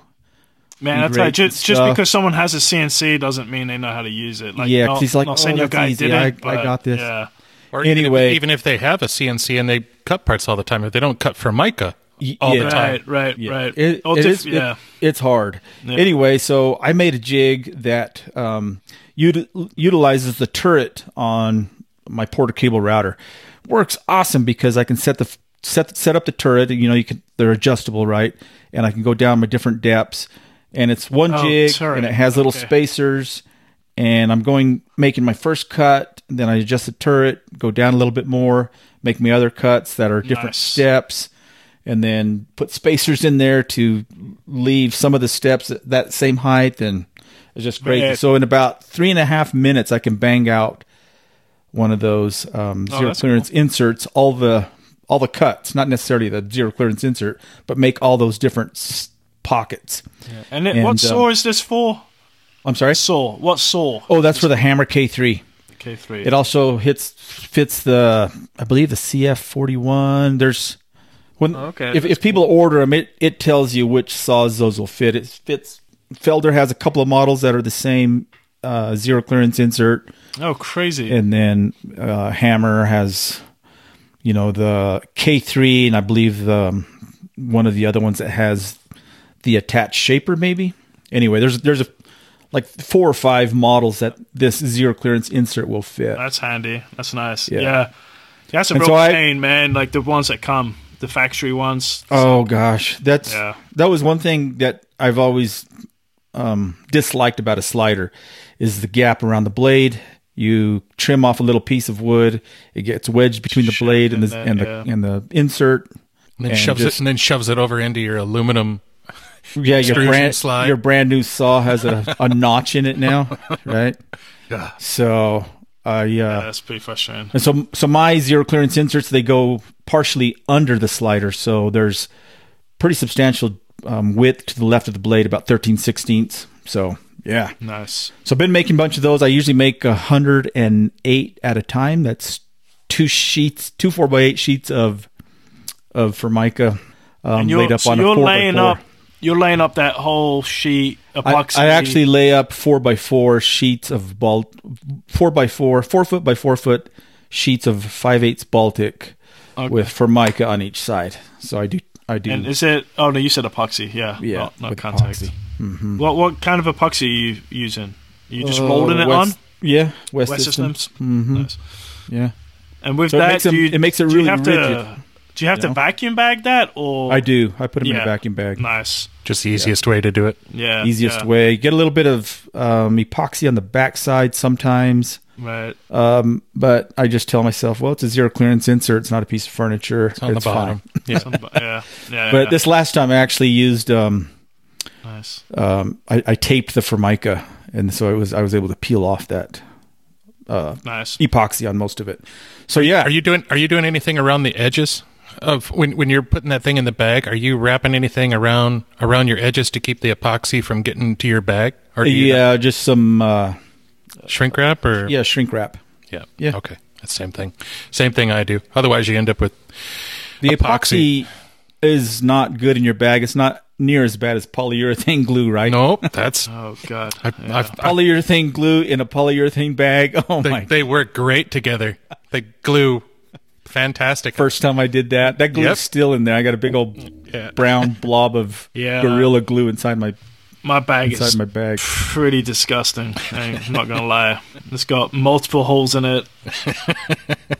Man, that's feed tell you, rates just, just because someone has a CNC doesn't mean they know how to use it. Like, Yeah, not- he's like, not saying "Oh, your that's guy easy. did I- it, I but got this." Yeah. Or Anyway. even if they have a CNC and they cut parts all the time, if they don't cut Formica all yeah. the time. Right, right, Yeah. right. It, Oh, it diff- is- it- yeah. it's hard. Yeah. Anyway, so I made a jig that um, uti- utilizes the turret on my Porter-Cable router. Works awesome because I can set the set set up the turret. You know, you can they're adjustable, right? And I can go down my different depths, and it's one Oh, jig, turret. and it has little Okay. spacers. And I'm going making my first cut, then I adjust the turret, go down a little bit more, make my other cuts that are different Nice. steps, and then put spacers in there to leave some of the steps at that same height, and it's just great. So in about three and a half minutes, I can bang out one of those um, Oh, zero that's clearance inserts, all the all the cuts, not necessarily the zero clearance insert, but make all those different s- pockets. And, it, And, what um, saw is this for? I'm sorry. Saw. What saw? Oh, that's for the Hammer K3. K3. It also hits fits the I believe the CF41. There's when Okay, if, if people order them, it it tells you which saws those will fit. It fits. Felder has a couple of models that are the same uh, zero clearance insert, oh, crazy. and then uh, Hammer has you know the K3, and I believe the um, one of the other ones that has the attached shaper. Maybe anyway, there's there's a like four or five models that this zero clearance insert will fit. That's handy. That's nice. Yeah. Yeah. Yeah, that's a And real so I- pain, man. Like the ones that come, the factory ones. Oh gosh, that's Yeah. that was one thing that I've always um, disliked about a slider is the gap around the blade. You trim off a little piece of wood, it gets wedged between the Shit blade and the there, and the yeah. and the insert. And then And shoves just- it and then shoves it over into your aluminum. Yeah, your brand slide. your brand new saw has a, a notch in it now, right? Yeah. So, uh, Yeah, yeah. that's pretty frustrating. And so, so my zero clearance inserts they go partially under the slider, so there's pretty substantial um, width to the left of the blade, about 13 sixteenths. So yeah, Nice. so I've been making a bunch of those. I usually make a hundred and eight at a time. That's two sheets, two four by eight sheets of of Formica um, laid up so on a four by four. up. You're laying up that whole sheet I, epoxy. I actually lay up four by four sheets of bal four by four, four foot by four foot sheets of five eighths Baltic Okay. with Formica on each side. So I do, I do. And is it? Oh no, you said epoxy. Yeah. Yeah, Not, not contact. Mm-hmm. What what kind of epoxy are you using? Are you just Uh, molding it West- on? Yeah, West, West Systems. Systems. hmm Nice. Yeah, And with So it that, makes do them- you, it makes it really rigid, To, do you have you to know? vacuum bag that, or I do. I put them in a Yeah. vacuum bag. Nice. Just the easiest way to do it. Yeah. Easiest yeah. way. Get a little bit of um, epoxy on the backside sometimes. Right. Um, but I just tell myself, well, it's a zero clearance insert. It's not a piece of furniture. It's on the bottom. Yeah. Some- yeah. Yeah. But yeah. this last time I actually used um, nice. um, I, I taped the Formica, and so I was I was able to peel off that uh, Nice. epoxy on most of it. So yeah, Are you doing Are you doing anything around the edges of when when you're putting that thing in the bag? Are you wrapping anything around around your edges to keep the epoxy from getting to your bag? Or do you yeah, just some uh, shrink wrap or yeah shrink wrap. yeah Yeah. okay that's same thing same thing I do. Otherwise, you end up with The Epoxy. epoxy. is not good in your bag. It's not near as bad as polyurethane glue, right? no. That's Oh God. I, Yeah. I've, I, Polyurethane glue in a polyurethane bag. Oh they, my! they work great together. They glue fantastic. First time I did that, that glue's Yep. still in there. I got a big old Yeah. brown blob of Yeah. gorilla glue inside my my bag inside is my bag. pretty disgusting. I'm not gonna lie. It's got multiple holes in it.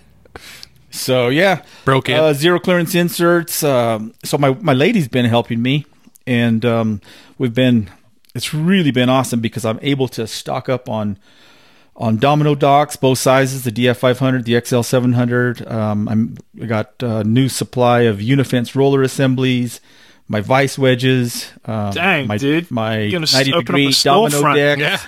So yeah, Broke it. Uh, zero clearance inserts. Um, so my my lady's been helping me, and um, we've been. It's really been awesome because I'm able to stock up on on domino docks, both sizes, the DF 500, the XL 700. Um, I'm I got a new supply of Unifence roller assemblies, my vice wedges. Um, Dang, my, dude. my You're gonna s- 90 degree domino storefront. deck. yeah.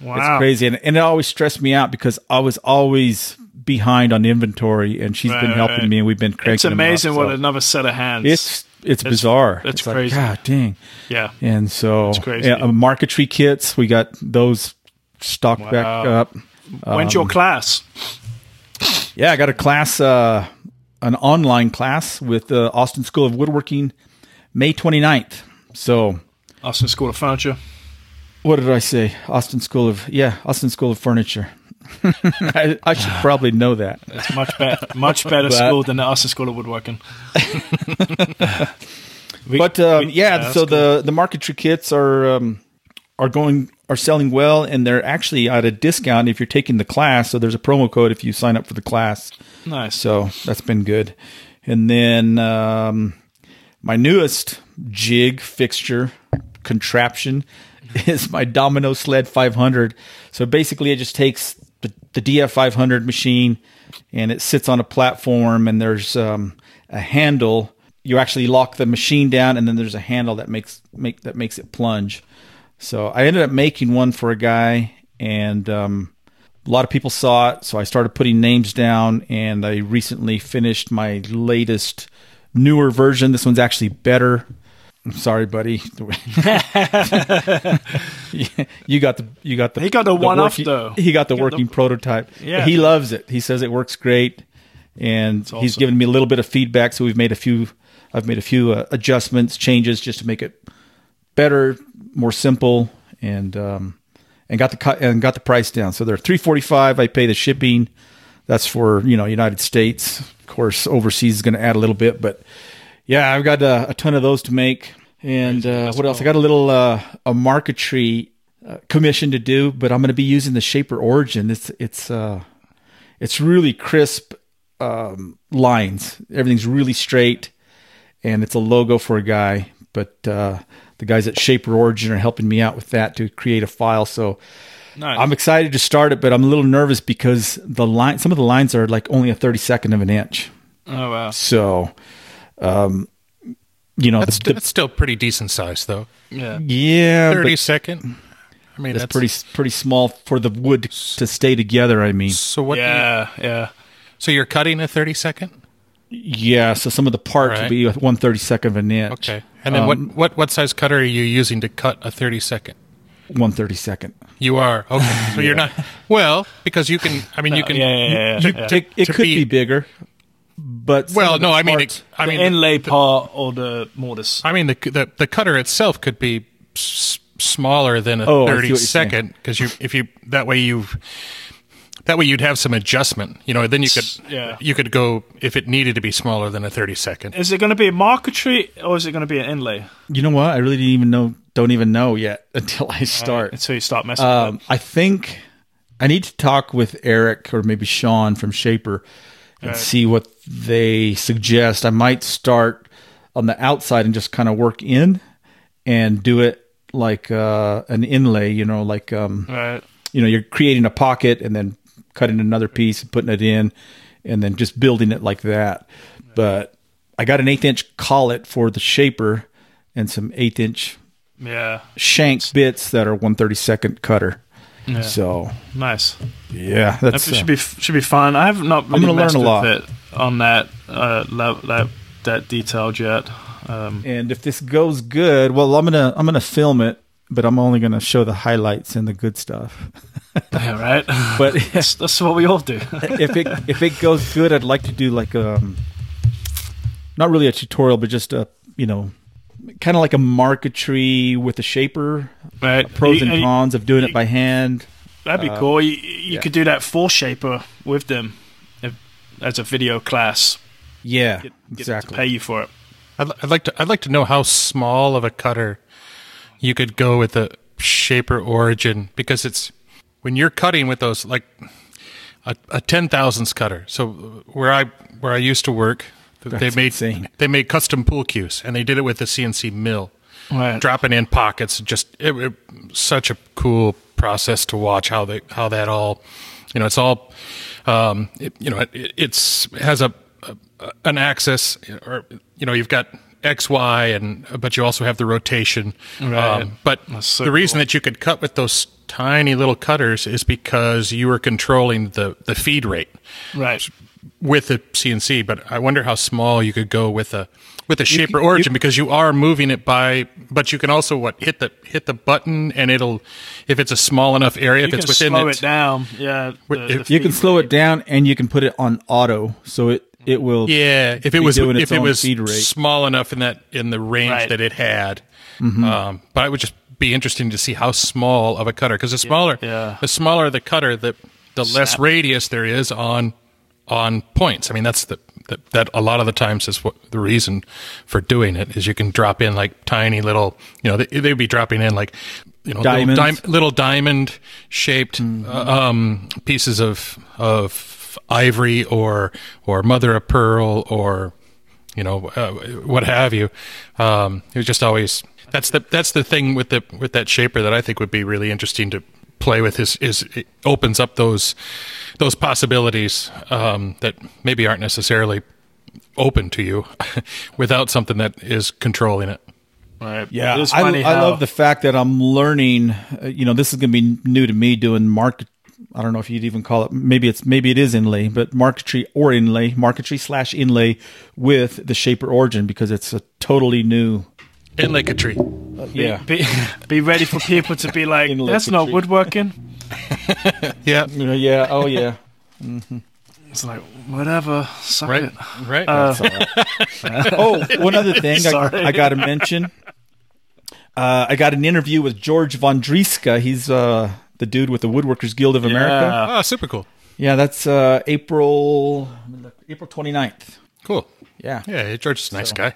Wow. It's crazy, and, and it always stressed me out because I was always behind on inventory, and she's been helping right. me, and we've been cranking. It's them up, amazing what so another set of hands. it's it's That's- bizarre. that's It's like, crazy. God dang! yeah. And so, That's crazy. yeah, uh, marquetry kits, we got those stocked back Wow. up. When's Um, your class? Yeah, I got a class, uh, an online class with the Austin School of Woodworking, May 29th. So, Austin School of Furniture. what did I say? Austin School of yeah, Austin School of Furniture. I, I should probably know that. It's much better, much better But- school than the Austin School of Woodworking. We- But um, we- yeah, that's so cool. the the marquetry kits are um, are going are selling well, and they're actually at a discount if you're taking the class. So there's a promo code if you sign up for the class. nice. So that's been good. And then um, my newest jig fixture contraption is my Domino Sled 500. So basically, it just takes the, the DF 500 machine and it sits on a platform, and there's um, a handle. You actually lock the machine down, and then there's a handle that makes make that makes it plunge. So I ended up making one for a guy, and um, a lot of people saw it. So I started putting names down, and I recently finished my latest, newer version. This one's actually better. I'm sorry, buddy. you got the you got the He got the one off, though. He got the He got the- working prototype. Yeah. he loves it. He says it works great, and he's awesome. given me a little bit of feedback. So we've made a few. I've made a few uh, adjustments, changes, just to make it better, more simple, and um, and got the cut and got the price down. So they're three forty five. I pay the shipping. That's for you know United States. Of course, overseas is going to add a little bit, but yeah, I've got a, a ton of those to make. And uh, what else? I got a little uh, a marquetry uh, commission to do, but I'm going to be using the Shaper Origin. It's it's uh, it's really crisp um, lines. Everything's really straight, and it's a logo for a guy. But uh, the guys at Shaper Origin are helping me out with that to create a file. So Nice. I'm excited to start it, but I'm a little nervous because the line, some of the lines are like only a 32nd of an inch. oh wow. So, um, you know, That's, the, that's still pretty decent size, though. Yeah. yeah, but Thirty second. I mean, that's, that's, pretty pretty small for the wood to stay together. I mean, So what? Yeah. Yeah. So you're cutting a thirty second. yeah. So some of the parts will be one thirty second of an inch. Okay. And then Um, what, what what size cutter are you using to cut a thirty second? One thirty second. You are okay. So you're not well because you can. I mean, you can. Yeah. Yeah. yeah, You yeah. take it to could be- be, bigger, but Well, of the no, I mean, parts- it, I the mean, inlay part or the mortise. I mean the, the the cutter itself could be s- smaller than a Oh, I see what thirty you're saying. second because you if you that way you that way you'd have some adjustment. You know, then you could Yeah. you could go if it needed to be smaller than a thirty second. Is it going to be a marquetry or is it going to be an inlay? you know what? I really didn't even know. Don't even know yet until I start. Until you start messing Um, with. I think I need to talk with Eric or maybe Sean from Shaper and Right. see what they suggest. I might start on the outside and just kind of work in and do it like uh, an inlay. You know, like um, Right. you know, you're creating a pocket and then cutting another piece and putting it in, and then just building it like that. But I got an eighth inch collet for the Shaper and some eighth inch Yeah. shank bits that are one thirty second cutter. Yeah. So Nice. yeah, That that's uh, should be should be fun. I have not really gonna learn messed a with lot. it on that uh, level, that that detailed yet. Um, and if this goes good, well, I'm gonna I'm gonna film it, but I'm only gonna show the highlights and the good stuff. yeah, right. But that's, that's what we all do. if it if it goes good, I'd like to do like um, not really a tutorial, but just a you know, kind of like a marquetry with a shaper, right. pros You- and you- cons of doing it by hand. That'd be Uh, cool. You, you yeah. could do that four shaper with them if, as a video class. Yeah, Get, get exactly. to pay you for it. I'd, I'd like to. I'd like to know how small of a cutter you could go with the Shaper Origin because it's when you're cutting with those like a, a ten thousandths cutter. So where I where I used to work, they made insane. they made custom pool cues and they did it with the CNC mill, Right. dropping in pockets. Just it, it, such a cool process to watch how they how that all, you know, it's all, um, it, you know, it, it's it has a, a an axis or you know you've got X Y and but you also have the rotation. Um, Right. but so the reason cool. that you could cut with those tiny little cutters is because you were controlling the the feed rate Right. with the CNC, but I wonder how small you could go with a with a shaper you- origin because you are moving it by, but you can also what hit the hit the button and it'll if it's a small enough area You if can it's within slow it. it down. Yeah. The- if- the You can feed slow rate. it down, and you can put it on auto, so it it will. Yeah, if it be was doing its if it was feed rate. small enough in that in the range Right. that it had, Mm-hmm. um, but it would just be interesting to see how small of a cutter because the smaller yeah. the smaller the cutter the the less radius there is on on points. I mean that's the that, that a lot of the times is what the reason for doing it is you can drop in like tiny little you know they they'd be dropping in like you know little, Diamonds. dim- little diamond shaped Mm-hmm. uh, um, pieces of of ivory or or mother of pearl or you know, uh, what have you. Um, it was just always that's the that's the thing with the with that shaper that I think would be really interesting to play with is is it opens up those those possibilities um, that maybe aren't necessarily open to you without something that is controlling it. Right. Yeah, It is I, funny I love the fact that I'm learning. Uh, you know, this is going to be new to me doing market. I don't know if you'd even call it. Maybe it's maybe it is inlay, but marquetry or inlay, marquetry slash inlay with the Shaper Origin because it's a totally new. Inlay tree. Yeah, Be, be ready for people to be like, that's not woodworking. Yeah. You know, yeah, oh yeah. It's like, whatever, suck Right. it. Right. Uh, Oh, one other thing I, I got to mention. Uh, I got an interview with George Vondriska. He's uh, the dude with the Woodworkers Guild of America. Yeah. oh, super cool. Yeah, that's uh, April April 29th. Cool. Yeah. Yeah, George is a nice So- guy.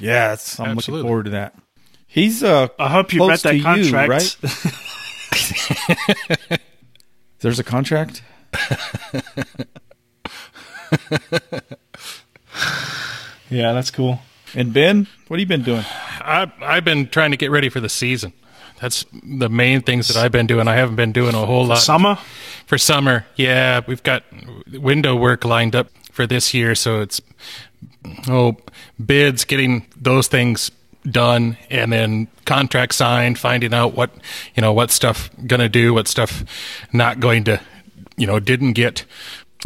Yes, I'm Absolutely. looking forward to that. He's uh I hope you read that to you, contract. right? There's a contract. yeah, that's cool. And Ben, what have you been doing? I, I've been trying to get ready for the season. That's the main things that I've been doing. I haven't been doing a whole lot Summer? for summer. Yeah, we've got window work lined up for this year, so it's oh bids, getting those things done, and then contract signed, finding out what you know what stuff gonna do, what stuff not going to, you know, didn't get,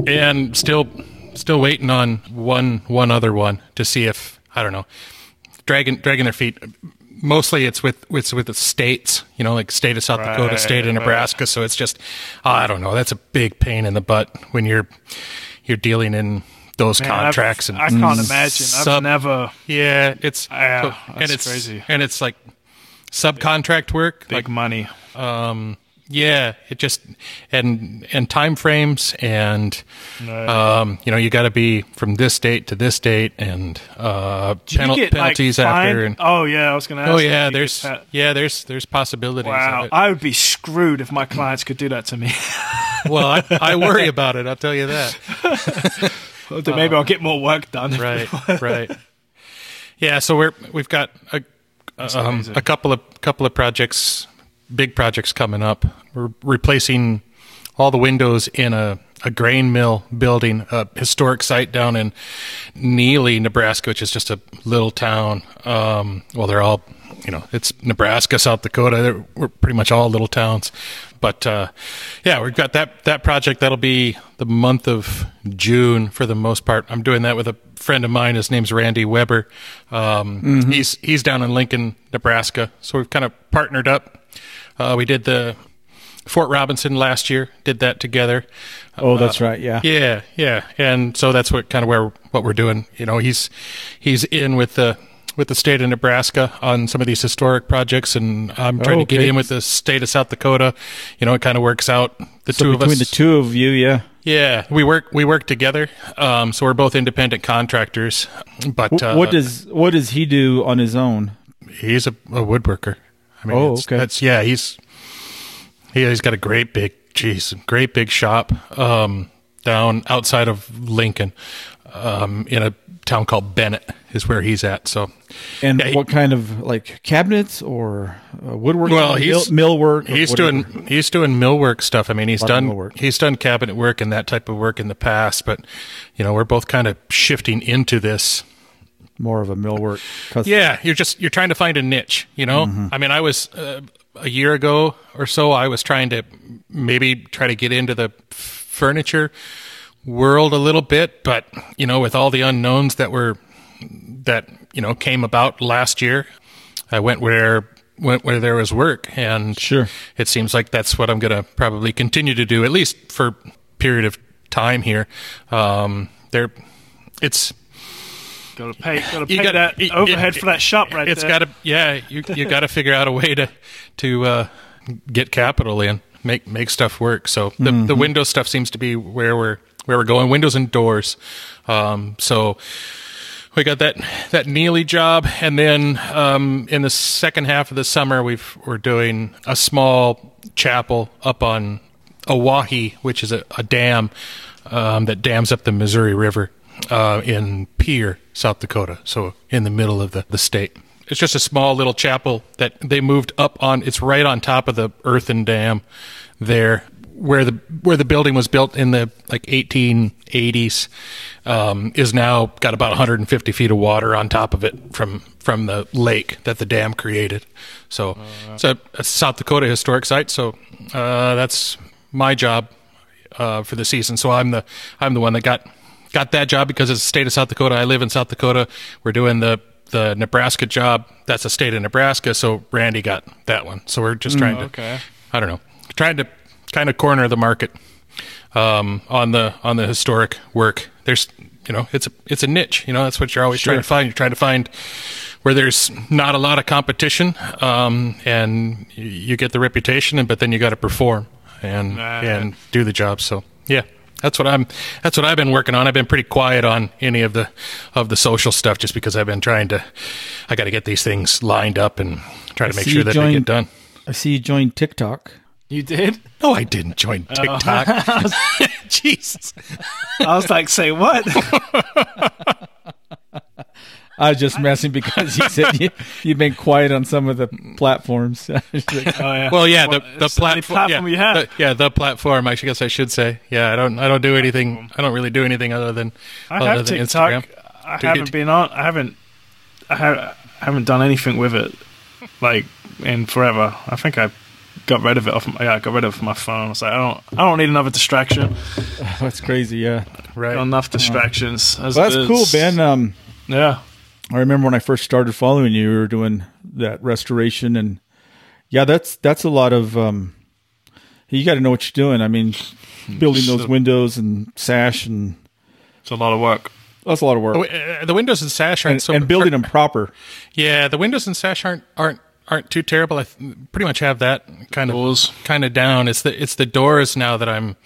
and still still waiting on one one other one to see if I don't know dragging dragging their feet. Mostly, it's with it's with the states, you know, like state of South Dakota, state of right. Nebraska. So it's just, I don't know. That's a big pain in the butt when you're you're dealing in those Man, I've- contracts and I can't imagine. I've never. yeah, it's Yeah, so- and it's crazy. and it's like subcontract work, Big like money. um, yeah, it just and and time frames and um, you know you got to be from this date to this date and uh, penal- get, penalties fined? after. And, oh yeah, I was going to ask. oh yeah, there's that- yeah there's there's possibilities. Wow. I would be screwed if my clients could do that to me. well, I, I worry about it. I'll tell you that. Then Maybe I'll get more work done. Uh, right right yeah so we're we've got a um, a couple of couple of projects big projects coming up we're replacing all the windows in a a grain mill building a historic site down in Neligh Nebraska which is just a little town um well they're all you know it's Nebraska South Dakota they're, we're pretty much all little towns but uh, yeah, we've got that that project. That'll be the month of June for the most part. I'm doing that with a friend of mine. His name's Randy Weber. Um, He's he's down in Lincoln, Nebraska. So we've kind of partnered up. Uh, we did the Fort Robinson last year. Did that together. Oh, that's right. Yeah. Yeah, yeah, and so that's what kind of where what we're doing. You know, he's he's in with the with the state of Nebraska on some of these historic projects, and I'm trying to get in with the state of South Dakota. You know, it kind of works out. The So two of us. between the two of you, yeah. yeah, we work we work together. Um, so we're both independent contractors. But Wh- uh, what does what does he do on his own? he's a, a woodworker. I mean, Oh, it's- okay. That's yeah. He's he, he's got a great big, geez, great big shop um, down outside of Lincoln, um, in a town called Bennett is where he's at. So And Yeah, he- what kind of like cabinets or uh, woodworking? Well, he's- mill, millwork. he's whatever? doing he's doing millwork stuff. I mean, he's done he's done cabinet work and that type of work in the past, but you know, we're both kind of shifting into this. More of a millwork. cus- Yeah, you're just you're trying to find a niche, you know. Mm-hmm. I mean, I was uh, a year ago or so. I was trying to maybe try to get into the furniture world a little bit, but you know, with all the unknowns that were that you know came about last year, I went where went where there was work, and Sure. it seems like that's what I'm going to probably continue to do at least for a period of time here. Um, there, it's Got to pay. Got to pay gotta- that it- overhead it- for that shop right it's there. It's got to yeah you you got to figure out a way to to uh, get capital in make make stuff work so the Mm-hmm. the windows stuff seems to be where we're where we're going windows and doors um, so we got that that Neligh job and then um, in the second half of the summer we've we're doing a small chapel up on Oahe which is a, a dam um, that dams up the Missouri River uh, in Pierre, South Dakota, so in the middle of the, the state. It's just a small little chapel that they moved up on. It's right on top of the earthen dam there where the where the building was built in the like 1880s um, is now got about 150 feet of water on top of it from from the lake that the dam created. So it's a, a South Dakota historic site. So uh, that's my job uh, for the season. So I'm the I'm the one that got got that job because it's the state of South Dakota. I live in South Dakota. We're doing the the Nebraska job. That's the state of Nebraska. So Randy got that one. So we're just trying to okay. I don't know, trying to kind of corner the market um, on the on the historic work. There's you know it's a it's a niche. You know that's what you're always trying to find. You're trying to find where there's not a lot of competition, um, and you, get the reputation, but then you got to perform and Right. and do the job. So yeah. That's what I'm. That's what I've been working on. I've been pretty quiet on any of the of the social stuff, just because I've been trying to. I got to get these things lined up and try to make sure you that they joined- get done. I see you joined TikTok. You did? No, I didn't join oh. TikTok. Jesus. I was like, say what? I was just messing because you said you, you've been quiet on some of the platforms. Like, Oh, yeah. Well, yeah, the the it's the platform. platform yeah, you have. the- yeah, the platform. I guess I should say. Yeah, I don't. I don't do anything. I don't really do anything other than I other have than TikTok. Instagram. I do haven't get- been on. I haven't. I ha- I haven't done anything with it, like in forever. I think I got rid of it off. My, yeah, I got rid of it from my phone. I was like, I don't. I don't need another distraction. that's crazy. Yeah, Right. Got enough distractions. As well, that's cool. Ben. Um, Yeah. I remember when I first started following you, you were doing that restoration, and yeah, that's that's a lot of. Um, you got to know what you're doing. I mean, building those windows and sash, and It's a lot of work. that's a lot of work. Oh, uh, the windows and sash aren't and, so. and building them proper. Yeah, the windows and sash aren't aren't aren't too terrible. I th- pretty much have that kind of Doors. kind of down. It's the it's the doors now that I'm.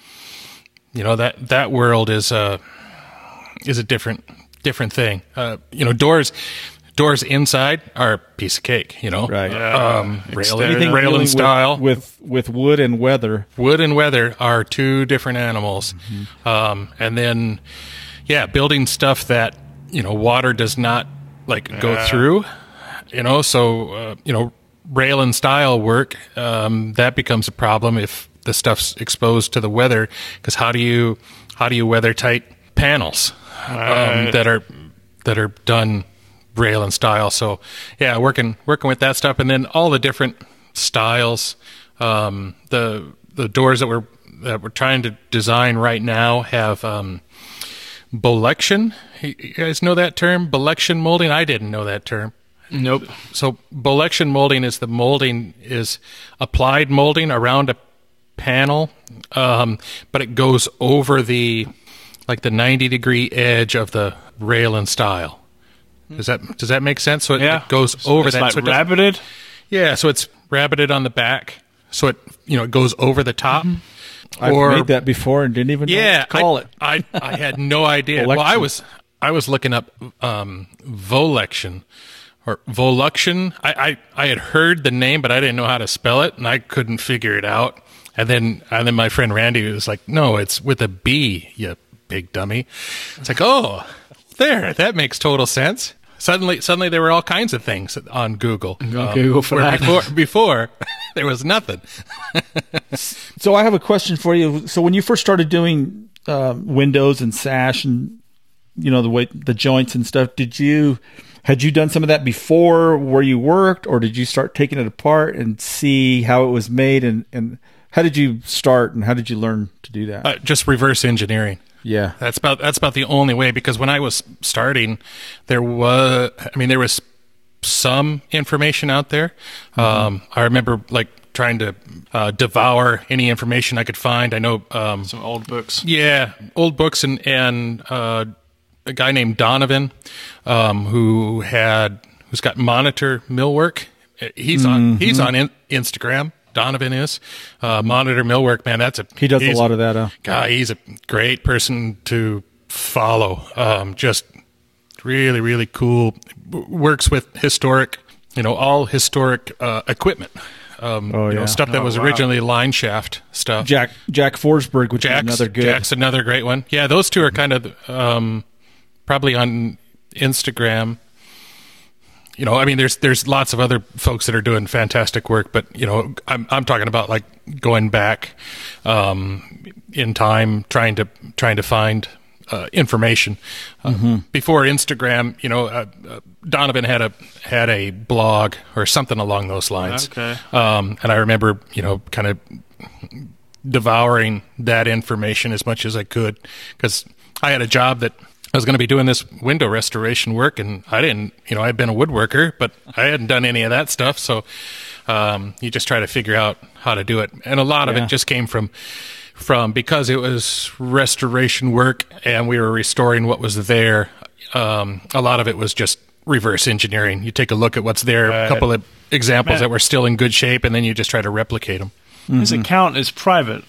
You know that that world is a is a different different thing. Uh, you know doors. Doors inside are a piece of cake, you know. Right. Um, rail, Anything rail dealing and with- style. with, with wood and weather. wood and weather are two different animals. Um, and then, yeah, building stuff that you know water does not like go through. You know, so uh, you know, rail and style work um, that becomes a problem if the stuff's exposed to the weather. Because how do you how do you weather tight panels um, that are that are done rail and style. So yeah, working working with that stuff, and then all the different styles. Um, the the doors that we're that we're trying to design right now have um, bolection. You you guys know that term, bolection molding? I didn't know that term. Nope. So bolection molding is the molding is applied molding around a panel, um, but it goes over the like the ninety degree edge of the rail and style. Does that does that make sense? So it, Yeah. it goes over it's that. Like so it rabbited. yeah, so it's rabbited on the back, so it you know it goes over the top. I've Or made that before and didn't even know yeah, what to call I, it. I I had no idea. well, I was I was looking up um, volection or voluction. I, I I had heard the name, but I didn't know how to spell it, and I couldn't figure it out. And then and then my friend Randy was like, "No, it's with a B, you big dummy." It's like, "Oh, there, that makes total sense." Suddenly, suddenly there were all kinds of things on Google. on Google for that. Before, before there was nothing. So I have a question for you. So when you first started doing um, windows and sash and you know the way the joints and stuff, did you had you done some of that before where you worked, or did you start taking it apart and see how it was made and and how did you start and how did you learn to do that? Uh, just reverse engineering. Yeah, That's about that's about the only way because when I was starting, there was I mean there was some information out there. Um, I remember like trying to uh, devour any information I could find. I know, um, Some old books. yeah, old books and and uh, a guy named Donovan um, who had who's got monitor millwork. He's on he's on in, Instagram. Donovan is uh, monitor millwork. Man, that's a he does a lot of that. Uh, guy he's a great person to follow um, just really really cool works with historic you know all historic uh, equipment um, Oh, you know, yeah. stuff that Oh, was wow. originally line shaft stuff Jack Jack Forsberg, which is Jack's, another good. Jack's another great one yeah those two are kind of um, probably on Instagram. You know, I mean, there's there's lots of other folks that are doing fantastic work, but you know, I'm I'm talking about like going back um, in time, trying to trying to find uh, information. Uh, Before Instagram, you know, uh, uh, Donovan had a had a blog or something along those lines. Okay. Um, and I remember, you know, kind of devouring that information as much as I could because I had a job that I was going to be doing this window restoration work, and I didn't, you know, I'd been a woodworker, but I hadn't done any of that stuff. So um, you just try to figure out how to do it, and a lot of it just came from from because it was restoration work and we were restoring what was there. Um, a lot of it was just reverse engineering. You take a look at what's there, Right. a couple of examples Man. that were still in good shape, and then you just try to replicate them. His account is private.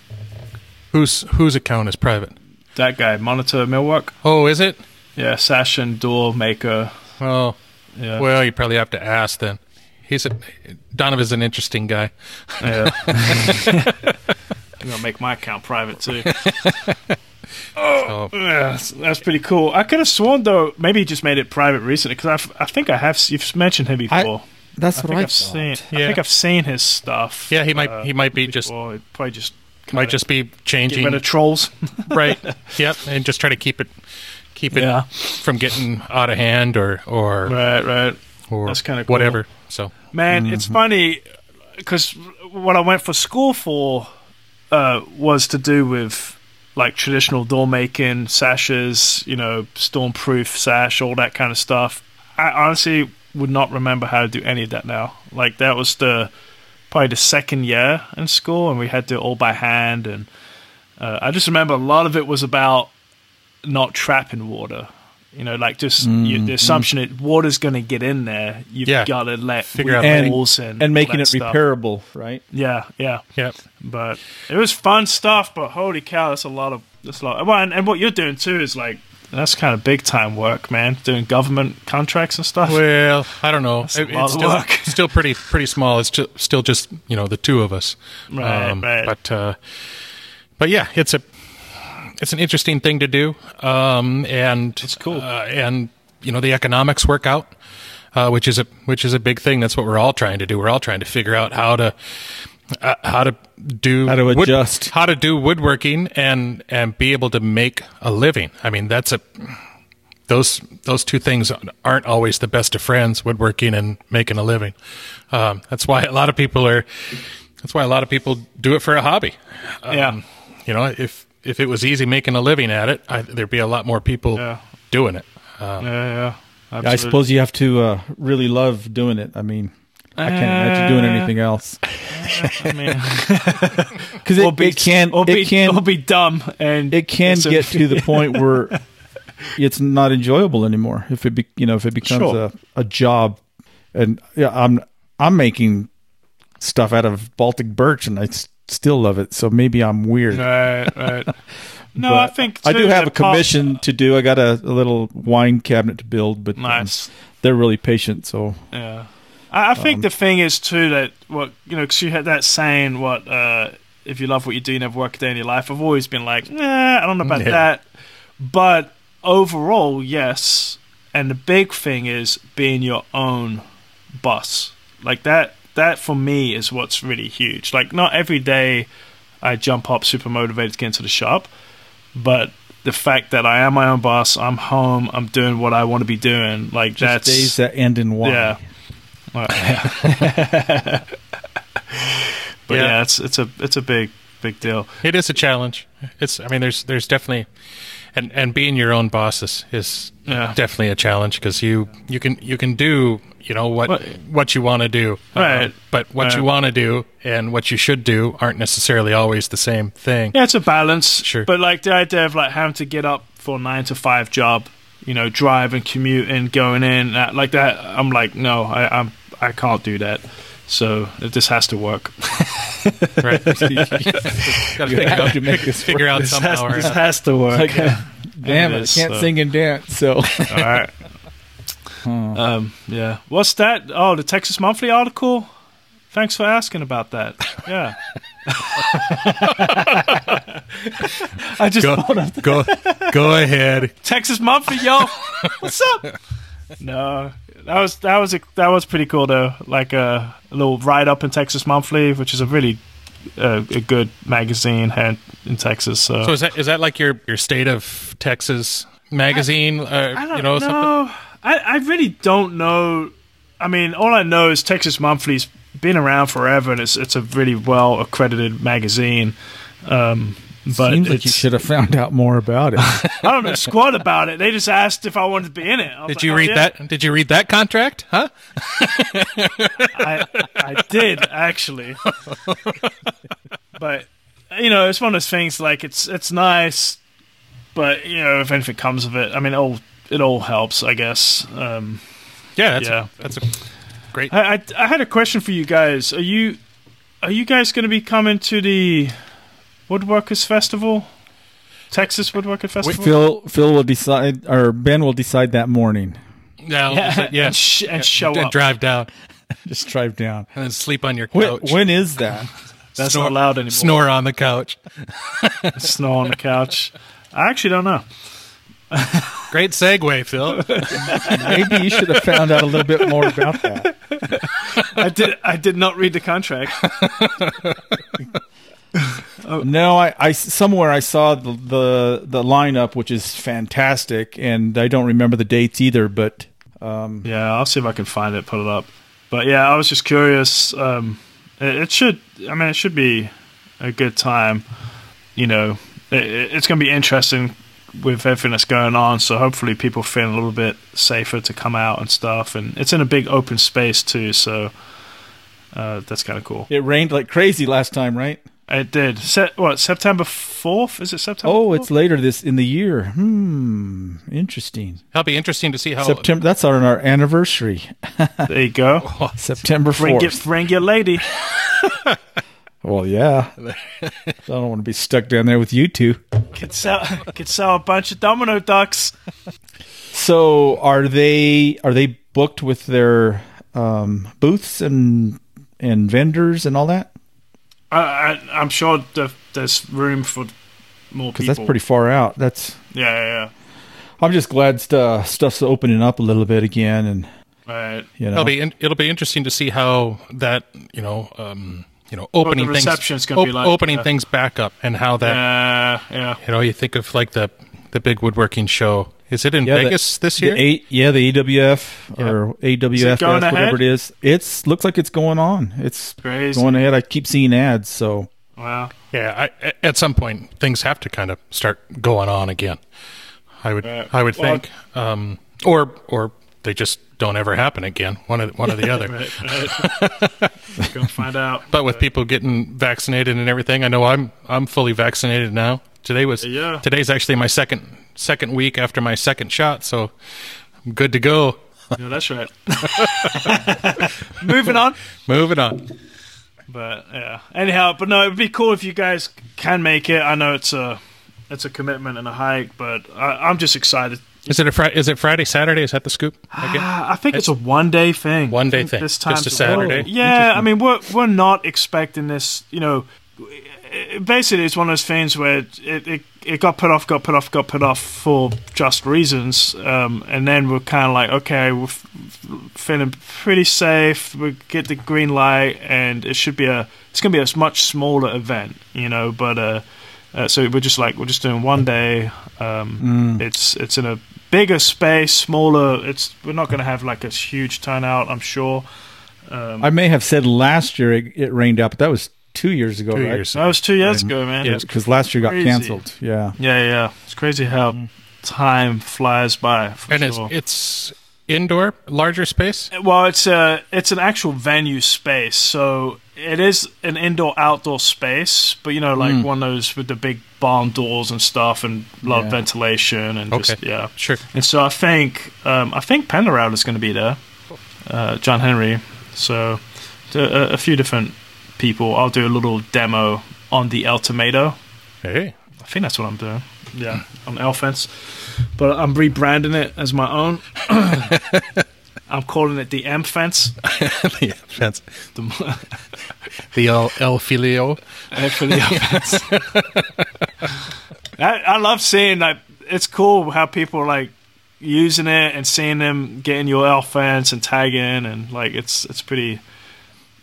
Whose whose account is private? That guy, Monitor Millwork. Oh, is it? Yeah, sash and door maker. Oh, Yeah. well, you probably have to ask then. He's a Donovan's an interesting guy. Yeah. I'm gonna make my account private too. So, Yeah, that's, that's pretty cool. I could have sworn though, maybe he just made it private recently because I think I have. You've mentioned him before. That's I what think I I've seen. Yeah. I think I've seen his stuff. yeah, he might uh, he might be just Or he probably just might just be get changing rid of trolls. right. Yep, and just try to keep it keep it Yeah. from getting out of hand or or right, right. or That's kinda cool. whatever. So Man, it's funny because what I went for school for uh, was to do with like traditional door making, sashes, you know, stormproof sash, all that kind of stuff. I honestly would not remember how to do any of that now. Like that was the probably the second year in school, and we had to do it all by hand. And uh, I just remember a lot of it was about not trapping water. You know, like just you, the assumption that water's going to get in there. You've Yeah. got to let Figure out And- walls and and making it stuff. repairable, right? Yeah, yeah. yep. But it was fun stuff. But holy cow, that's a lot of that's a lot. Well, and, and what you're doing too is like that's kind of big time work, man. Doing government contracts and stuff. Well, I don't know. That's It- it's still, work. still pretty pretty small. It's still just you know the two of us. Right, right. But uh, but yeah, it's a it's an interesting thing to do. Um, and It's cool. Uh, and you know the economics work out, uh, which is a which is a big thing. That's what we're all trying to do. We're all trying to figure out how to. Uh, how to do How to wood- adjust. how to do woodworking and and be able to make a living. I mean, that's a those those two things aren't always the best of friends woodworking and making a living um, that's why a lot of people are that's why a lot of people do it for a hobby yeah, you know if if it was easy making a living at it I, there'd be a lot more people Yeah. doing it yeah, yeah. I suppose you have to uh, really love doing it. I mean, I can't imagine doing Uh, anything else. Because it, be, it can or be, it can or be dumb, and it can get to the point where it's not enjoyable anymore if it be, you know if it becomes Sure. a, a job. And yeah i'm i'm making stuff out of baltic birch and i s- still love it. So maybe i'm weird. Right, right. No, I think i do have a commission to do. I got a, a little wine cabinet to build but um, they're really patient so Yeah, I, I think Um, the thing is too that what you know, because you had that saying, "What uh, if you love what you do, you never work a day in your life." I've always been like, nah, I don't know about Yeah. that, but overall, yes. And the big thing is being your own boss, like that. That for me is what's really huge. Like, not every day I jump up super motivated to get into the shop, but the fact that I am my own boss, I'm home, I'm doing what I want to be doing. Like just that's days that end in wine yeah. Well, yeah. but Yeah. yeah. it's it's a it's a big big deal. it is a challenge it's i mean there's there's definitely and and being your own boss is, is Yeah. definitely a challenge because you you can you can do you know what What- what you want to do Uh, Right. but what you want to do and what you should do aren't necessarily always the same thing Yeah, it's a balance. Sure. But like the idea of like having to get up for a nine to five job, you know, drive and commute and going in uh, like that, I'm like, no, I, I'm I can't do that. So this has to work. right gotta you have out, to make this figure out This somehow has, this other. has to work. Like, uh, damn It it, is, I can't so. sing and dance so All right. Um, yeah. What's that? Oh, the Texas Monthly article. Thanks for asking about that. Yeah. I just go, go, Go ahead. Texas Monthly, yo. What's up? No, that was that was a, that was pretty cool though. Like a, a little write up in Texas Monthly, which is a really uh, a good magazine here in Texas. So, So is that is that like your your state of Texas magazine? uh, I don't you know, something? know. I, I really don't know. I mean, all I know is Texas Monthly's been around forever, and it's it's a really well accredited magazine. Um, but Seems like you should have found out more about it. I don't know squat about it. They just asked if I wanted to be in it. Did like, you "Oh, read yeah." that? Did you read that contract? Huh? I, I did actually, but you know, it's one of those things. Like it's it's nice, but you know, if anything comes of it, I mean, it all it all helps, I guess. Um, Yeah, that's Yeah. A, that's a great. I, I I had a question for you guys. Are you are you guys going to be coming to the Woodworkers Festival? Texas Woodworker Festival. Phil Phil will decide, or Ben will decide that morning. No, yeah, yeah. and, sh- and show up. And up. drive down Just drive down. and then sleep on your When, couch. when is that? That's snore- not allowed anymore. Snore on the couch. Snore on the couch. I actually don't know. Great segue, Phil. Maybe you should have found out a little bit more about that. I did. I did not read the contract. No, I, I somewhere I saw the, the the lineup, which is fantastic, and I don't remember the dates either. But um, Yeah, I'll see if I can find it, put it up. But yeah, I was just curious. Um, it, it should, I mean, it should be a good time. You know, it- it's going to be interesting with everything that's going on. So hopefully, people feel a little bit safer to come out and stuff. And it's in a big open space too, so uh, that's kind of cool. it rained like crazy last time, right? It did. Se- what September fourth? Is it September? Oh, 4th? it's later this in the year. Hmm, interesting. That'll be interesting to see how. September. That's on our anniversary, there you go. September Bring your, fourth. bring your lady. Well, yeah. I don't want to be stuck down there with you two. Could sell, could sell a bunch of domino ducks. So, are they are they booked with their um, booths and and vendors and all that? I, I, I'm sure the, there's room for more Because that's pretty far out. That's. Yeah, yeah, I'm just glad st- stuff's opening up a little bit again, and. Right. you know, It'll be in, it'll be interesting to see how that you know um, you know opening things reception's gonna be like, opening yeah. things back up and how that Yeah, yeah. you know you think of like the the big woodworking show. Is it in Yeah, the- Vegas this the year? A, yeah, the AWF or AWF, going whatever ahead? it is. It's looks like it's going on. It's Crazy. going ahead. I keep seeing ads, so Wow. yeah, I, at some point things have to kind of start going on again. I would Right. I would Well, think, um, or or they just don't ever happen again. One of one or the other. Right, right. Go find out. But with people getting vaccinated and everything, I know I'm I'm fully vaccinated now. Today was Yeah. today's actually my second second week after my second shot, so I'm good to go. Yeah, that's right. Moving on. Moving on. But yeah. Anyhow, but no, it'd be cool if you guys can make it. I know it's a it's a commitment and a hike, but I, I'm just excited. Is it a Friday? Is it Friday Saturday? Is that the scoop? Again? Ah, I think it's a one day thing. One day I thing. This Just time a Saturday? Yeah, I mean we're we're not expecting this. You know, it- basically it's one of those things where it, it it got put off, got put off, got put off for just reasons, um, and then we're kind of like, okay, we're f- feeling pretty safe. We get the green light, and it should be a it's gonna be a much smaller event, you know, but. uh uh, so we're just like we're just doing one day. Um, It's it's in a bigger space, smaller. It's we're not going to have like a huge turnout, I'm sure. Um, I may have said last year it, it rained out, but that was two years ago, Two right? years. that was two years ago, man. Yeah. Because last year got Crazy. canceled. Yeah. yeah, yeah. It's crazy how time flies by. For And it's sure. it's indoor, larger space. Well, it's a it's an actual venue space, so it is an indoor outdoor space, but you know, like one of those with the big barn doors and stuff, and a lot Yeah. of ventilation and Okay. just yeah. Sure. And so I think um, I think Panto Router is going to be there, uh, John Henry. So a, a few different people. I'll do a little demo on the El Tomato. Hey. I think that's what I'm doing. Yeah, hmm. on El Fence, but I'm rebranding it as my own. I'm calling it the M Fence. the fence. The, The El, El Filio. for the offense. I, I love seeing like it's cool how people are like using it and seeing them getting your elf fence and tagging and like it's it's pretty.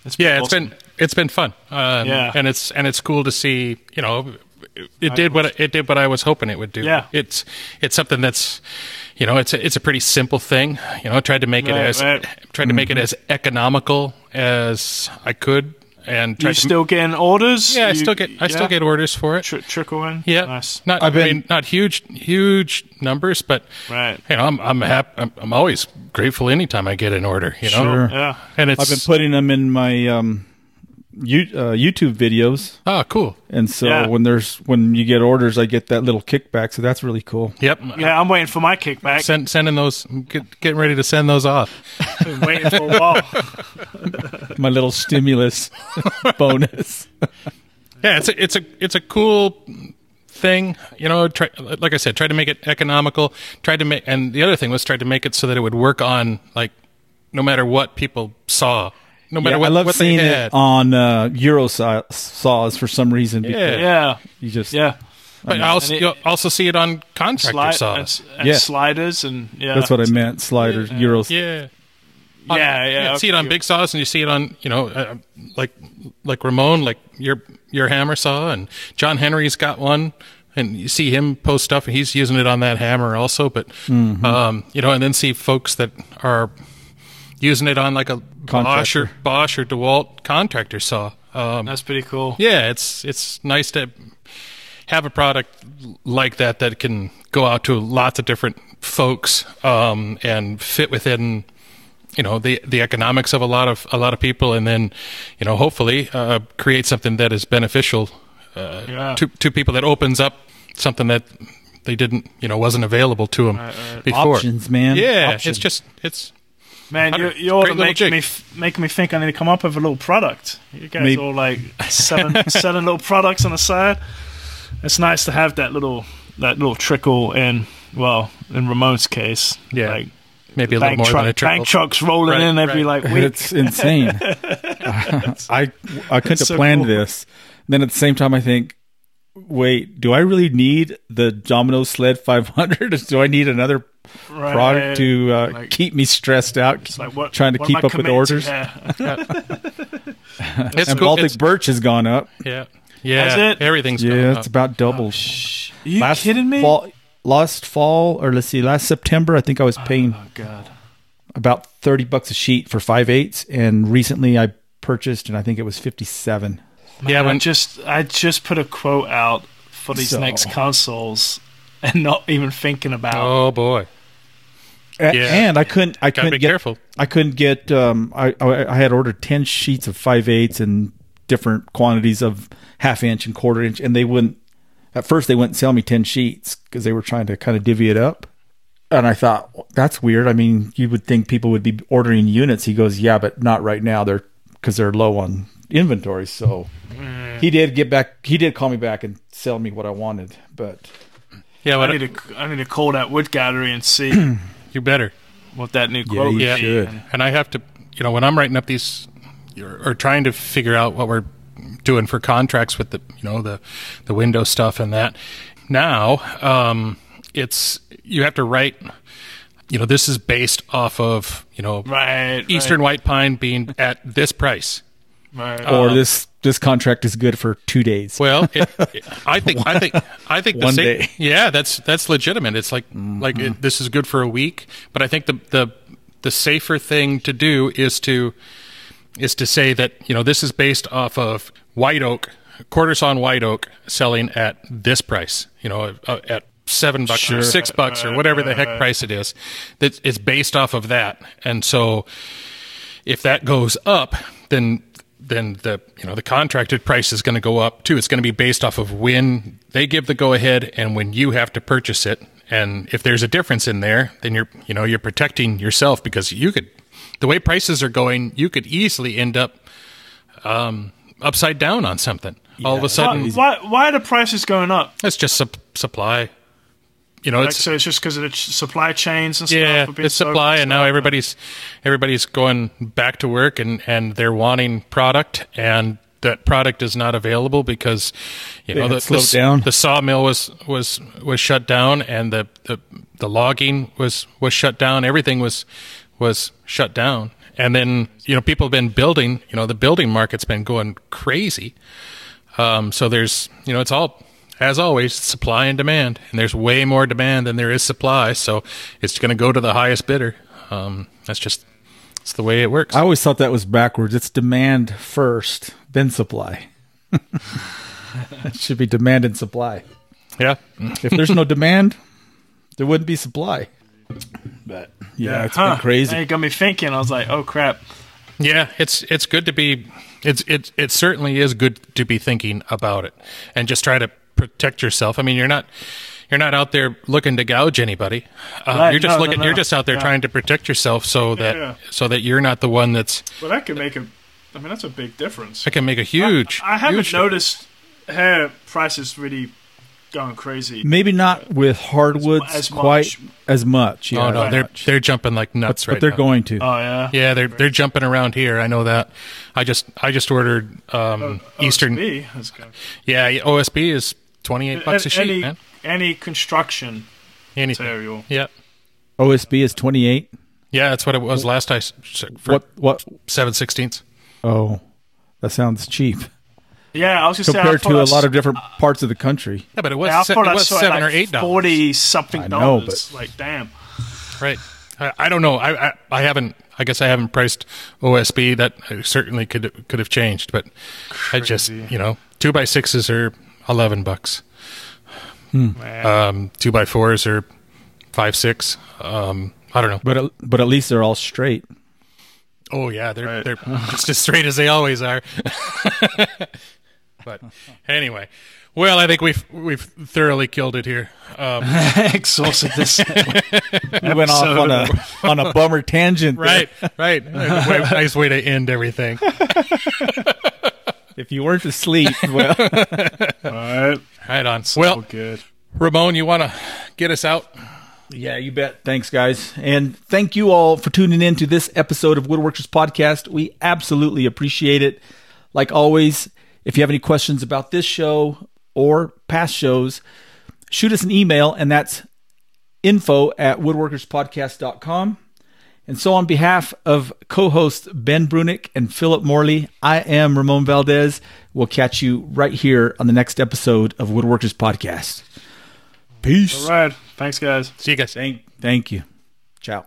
It's yeah, pretty it's awesome. been it's been fun. Um, Yeah. and it's and it's cool to see. You know, it, it did what it did what I was hoping it would do. Yeah. it's it's something that's. You know, it's a, it's a pretty simple thing. You know, I tried to make it as right. tried to make it as economical as I could, and You tried to still getting orders? yeah, I You- still get I still get orders for it. Tr- trickle in. Yeah, nice. Not I've I been- mean, not huge huge numbers, but Right. you know, I'm I'm happy. I'm, I'm always grateful anytime I get an order. You know, Sure. Yeah. and it's I've been putting them in my um, you, uh, YouTube videos, oh cool. and so Yeah. when there's when you get orders, I get that little kickback. So that's really cool. Yep. Yeah, I'm waiting for my kickback. Send, sending those, get, getting ready to send those off. Been waiting for a while. My little stimulus bonus. Yeah, it's a, it's a, it's a cool thing. You know, try, like I said, tried to make it economical. Tried to make, and the other thing was tried to make it so that it would work on like no matter what people saw, no matter Yeah, what, I love what seeing they it had. on uh, Euro saws for some reason. because Yeah. Yeah. you just Yeah. but I also, it- you'll also see it on contractor Slide, saws. and, and Yeah. sliders and yeah. that's what I meant. Sliders, Euros. Yeah. Yeah, yeah. You see it on big saws, and you see it on you know, uh, like like Ramon, like your your hammer saw, and John Henry's got one, and you see him post stuff, and he's using it on that hammer also. But Mm-hmm. um, you know, and then see folks that are using it on like a Bosch or Contractor. Bosch or Dewalt contractor saw. Um, That's pretty cool. yeah, it's it's nice to have a product like that that can go out to lots of different folks um, and fit within you know the the economics of a lot of a lot of people, and then you know hopefully uh, create something that is beneficial uh, Yeah. to to people that opens up something that they didn't you know wasn't available to them right. before. Options, man. Yeah, Options. it's just it's Man, you, Hundred. you ought to make jig. me f- make me think I need to come up with a little product. You guys Maybe- all like selling selling little products on the side. It's nice to have that little that little trickle in. Well, in Ramon's case, Yeah. like maybe a bank, little more truck, than a trickle. bank trucks rolling Right, in every right. like week. It's insane. I I couldn't so have planned cool. this. Then at the same time, I think, wait, do I really need the Domino Sled 500? do I need another Right. product to uh, Like- keep me stressed out, like, what- trying to what keep up with orders? Yeah. It's and cool. Baltic It's- Birch has gone up. yeah, yeah, it? everything's going Yeah, up. it's about doubled. Shh. Are you last kidding me? Fall, last fall, or let's see, last September, I think I was paying Oh god. about 30 bucks a sheet for five eighths, and recently I purchased, and I think it was 57. yeah, I when just I just put a quote out for these So- next consoles and not even thinking about oh boy, A- Yeah. And I couldn't, I gotta couldn't be get, careful. I couldn't get. Um, I, I I had ordered ten sheets of five eighths and different quantities of half inch and quarter inch, and they wouldn't. At first, they wouldn't sell me ten sheets because they were trying to kind of divvy it up. And I thought well, that's weird. I mean, you would think people would be ordering units. He goes, yeah, but not right now. They're because they're low on inventory. So he did get back. He did call me back and sell me what I wanted, but Yeah, I need to I need to call that wood gallery and see you better. what that new quote you would be. should. And- And I have to, you know, when I'm writing up these or, or trying to figure out what we're doing for contracts with the, you know, the the window stuff and that. Now, um, it's you have to write. You know, this is based off of you know Right. Eastern white pine being at this price. Right. or this this contract is good for two days. Well, it, it- I think I think I think the One sa- day. Yeah, that's that's legitimate. It's like like it, this is good for a week, but I think the the the safer thing to do is to is to say that you know this is based off of white oak quarters on white oak selling at this price. You know, uh, at seven bucks or six bucks or whatever the heck price it is. That it's based off of that, and so if that goes up, then then the you know the contracted price is going to go up too. It's going to be based off of when they give the go ahead and when you have to purchase it. And if there's a difference in there, then you're you know you're protecting yourself because you could the way prices are going, you could easily end up um, upside down on something. All of a sudden, why why are the prices going up? it's just sup- supply. You know, Like, it's so it's just because of the ch- supply chains and yeah, stuff. are being it's so- supply, and now everybody's everybody's going back to work, and and they're wanting product, and that product is not available because you They know the, the, down. the sawmill was was was shut down and the, the the logging was was shut down. Everything was was shut down. And then you know people have been building. You know the building market's been going crazy. Um, so there's you know it's all as always supply and demand, and there's way more demand than there is supply. So it's going to go to the highest bidder. Um, that's just it's the way it works. I always thought that was backwards. It's demand first, then supply. it should be demand and supply. yeah. If there's no demand, there wouldn't be supply. But yeah, it's Huh. been crazy. And it got me thinking. I was like, oh crap. Yeah, it's it's good to be it's it it certainly is good to be thinking about it and just try to protect yourself. I mean, you're not you're not out there looking to gouge anybody. Uh, Right, you're just no, no, looking no. you're just out there Yeah. trying to protect yourself so that Yeah. so that you're not the one that's Well, that can make a. I mean, that's a big difference. that can make a huge I, I haven't huge- noticed hair prices really going crazy. Maybe not with hardwoods As much. quite as much. Yeah, Oh no, as they're much. they're jumping like but, nuts but right they're now. going to. Oh yeah. Yeah, they're they're jumping around here. I know that. I just I just ordered um, Eastern. OSB is good. Yeah, yeah, OSB is twenty eight bucks a sheet, any, man. any construction Anything. material. Yeah, OSB is 28. yeah, that's what it was last I s- for What? What? seven sixteenths. Oh, that sounds cheap Yeah, I was gonna compared say to a lot of different parts of the country. Yeah, but it was Yeah, I se- it I was saw seven like or eight dollars. forty something I know, dollars. Like damn. Right. I, I don't know. I, I I haven't. I guess I haven't priced OSB. That uh, certainly could could have changed, but I just you know two by sixes are eleven bucks. Man. Um, two by fours are five six. Um, I don't know. But at, but at least they're all straight. Oh yeah, they're Right. they're just as straight as they always are. but anyway, well, I think we've we've thoroughly killed it here. Um, Exhausted this. We went off on a on a bummer tangent. there. right, right. nice way to end everything. If you weren't asleep, well, All right. Right on. Well, good. Ramon, you want to get us out? yeah, you bet. Thanks, guys, and thank you all for tuning in to this episode of Woodworkers Podcast. We absolutely appreciate it. Like always, if you have any questions about this show or past shows, shoot us an email, and that's info at woodworkerspodcast.com. And so, on behalf of co hosts Ben Brunick and Philip Morley, I am Ramon Valdez. We'll catch you right here on the next episode of Woodworkers Podcast. Peace. All right. Thanks, guys. See you guys. Thank, thank you. Ciao.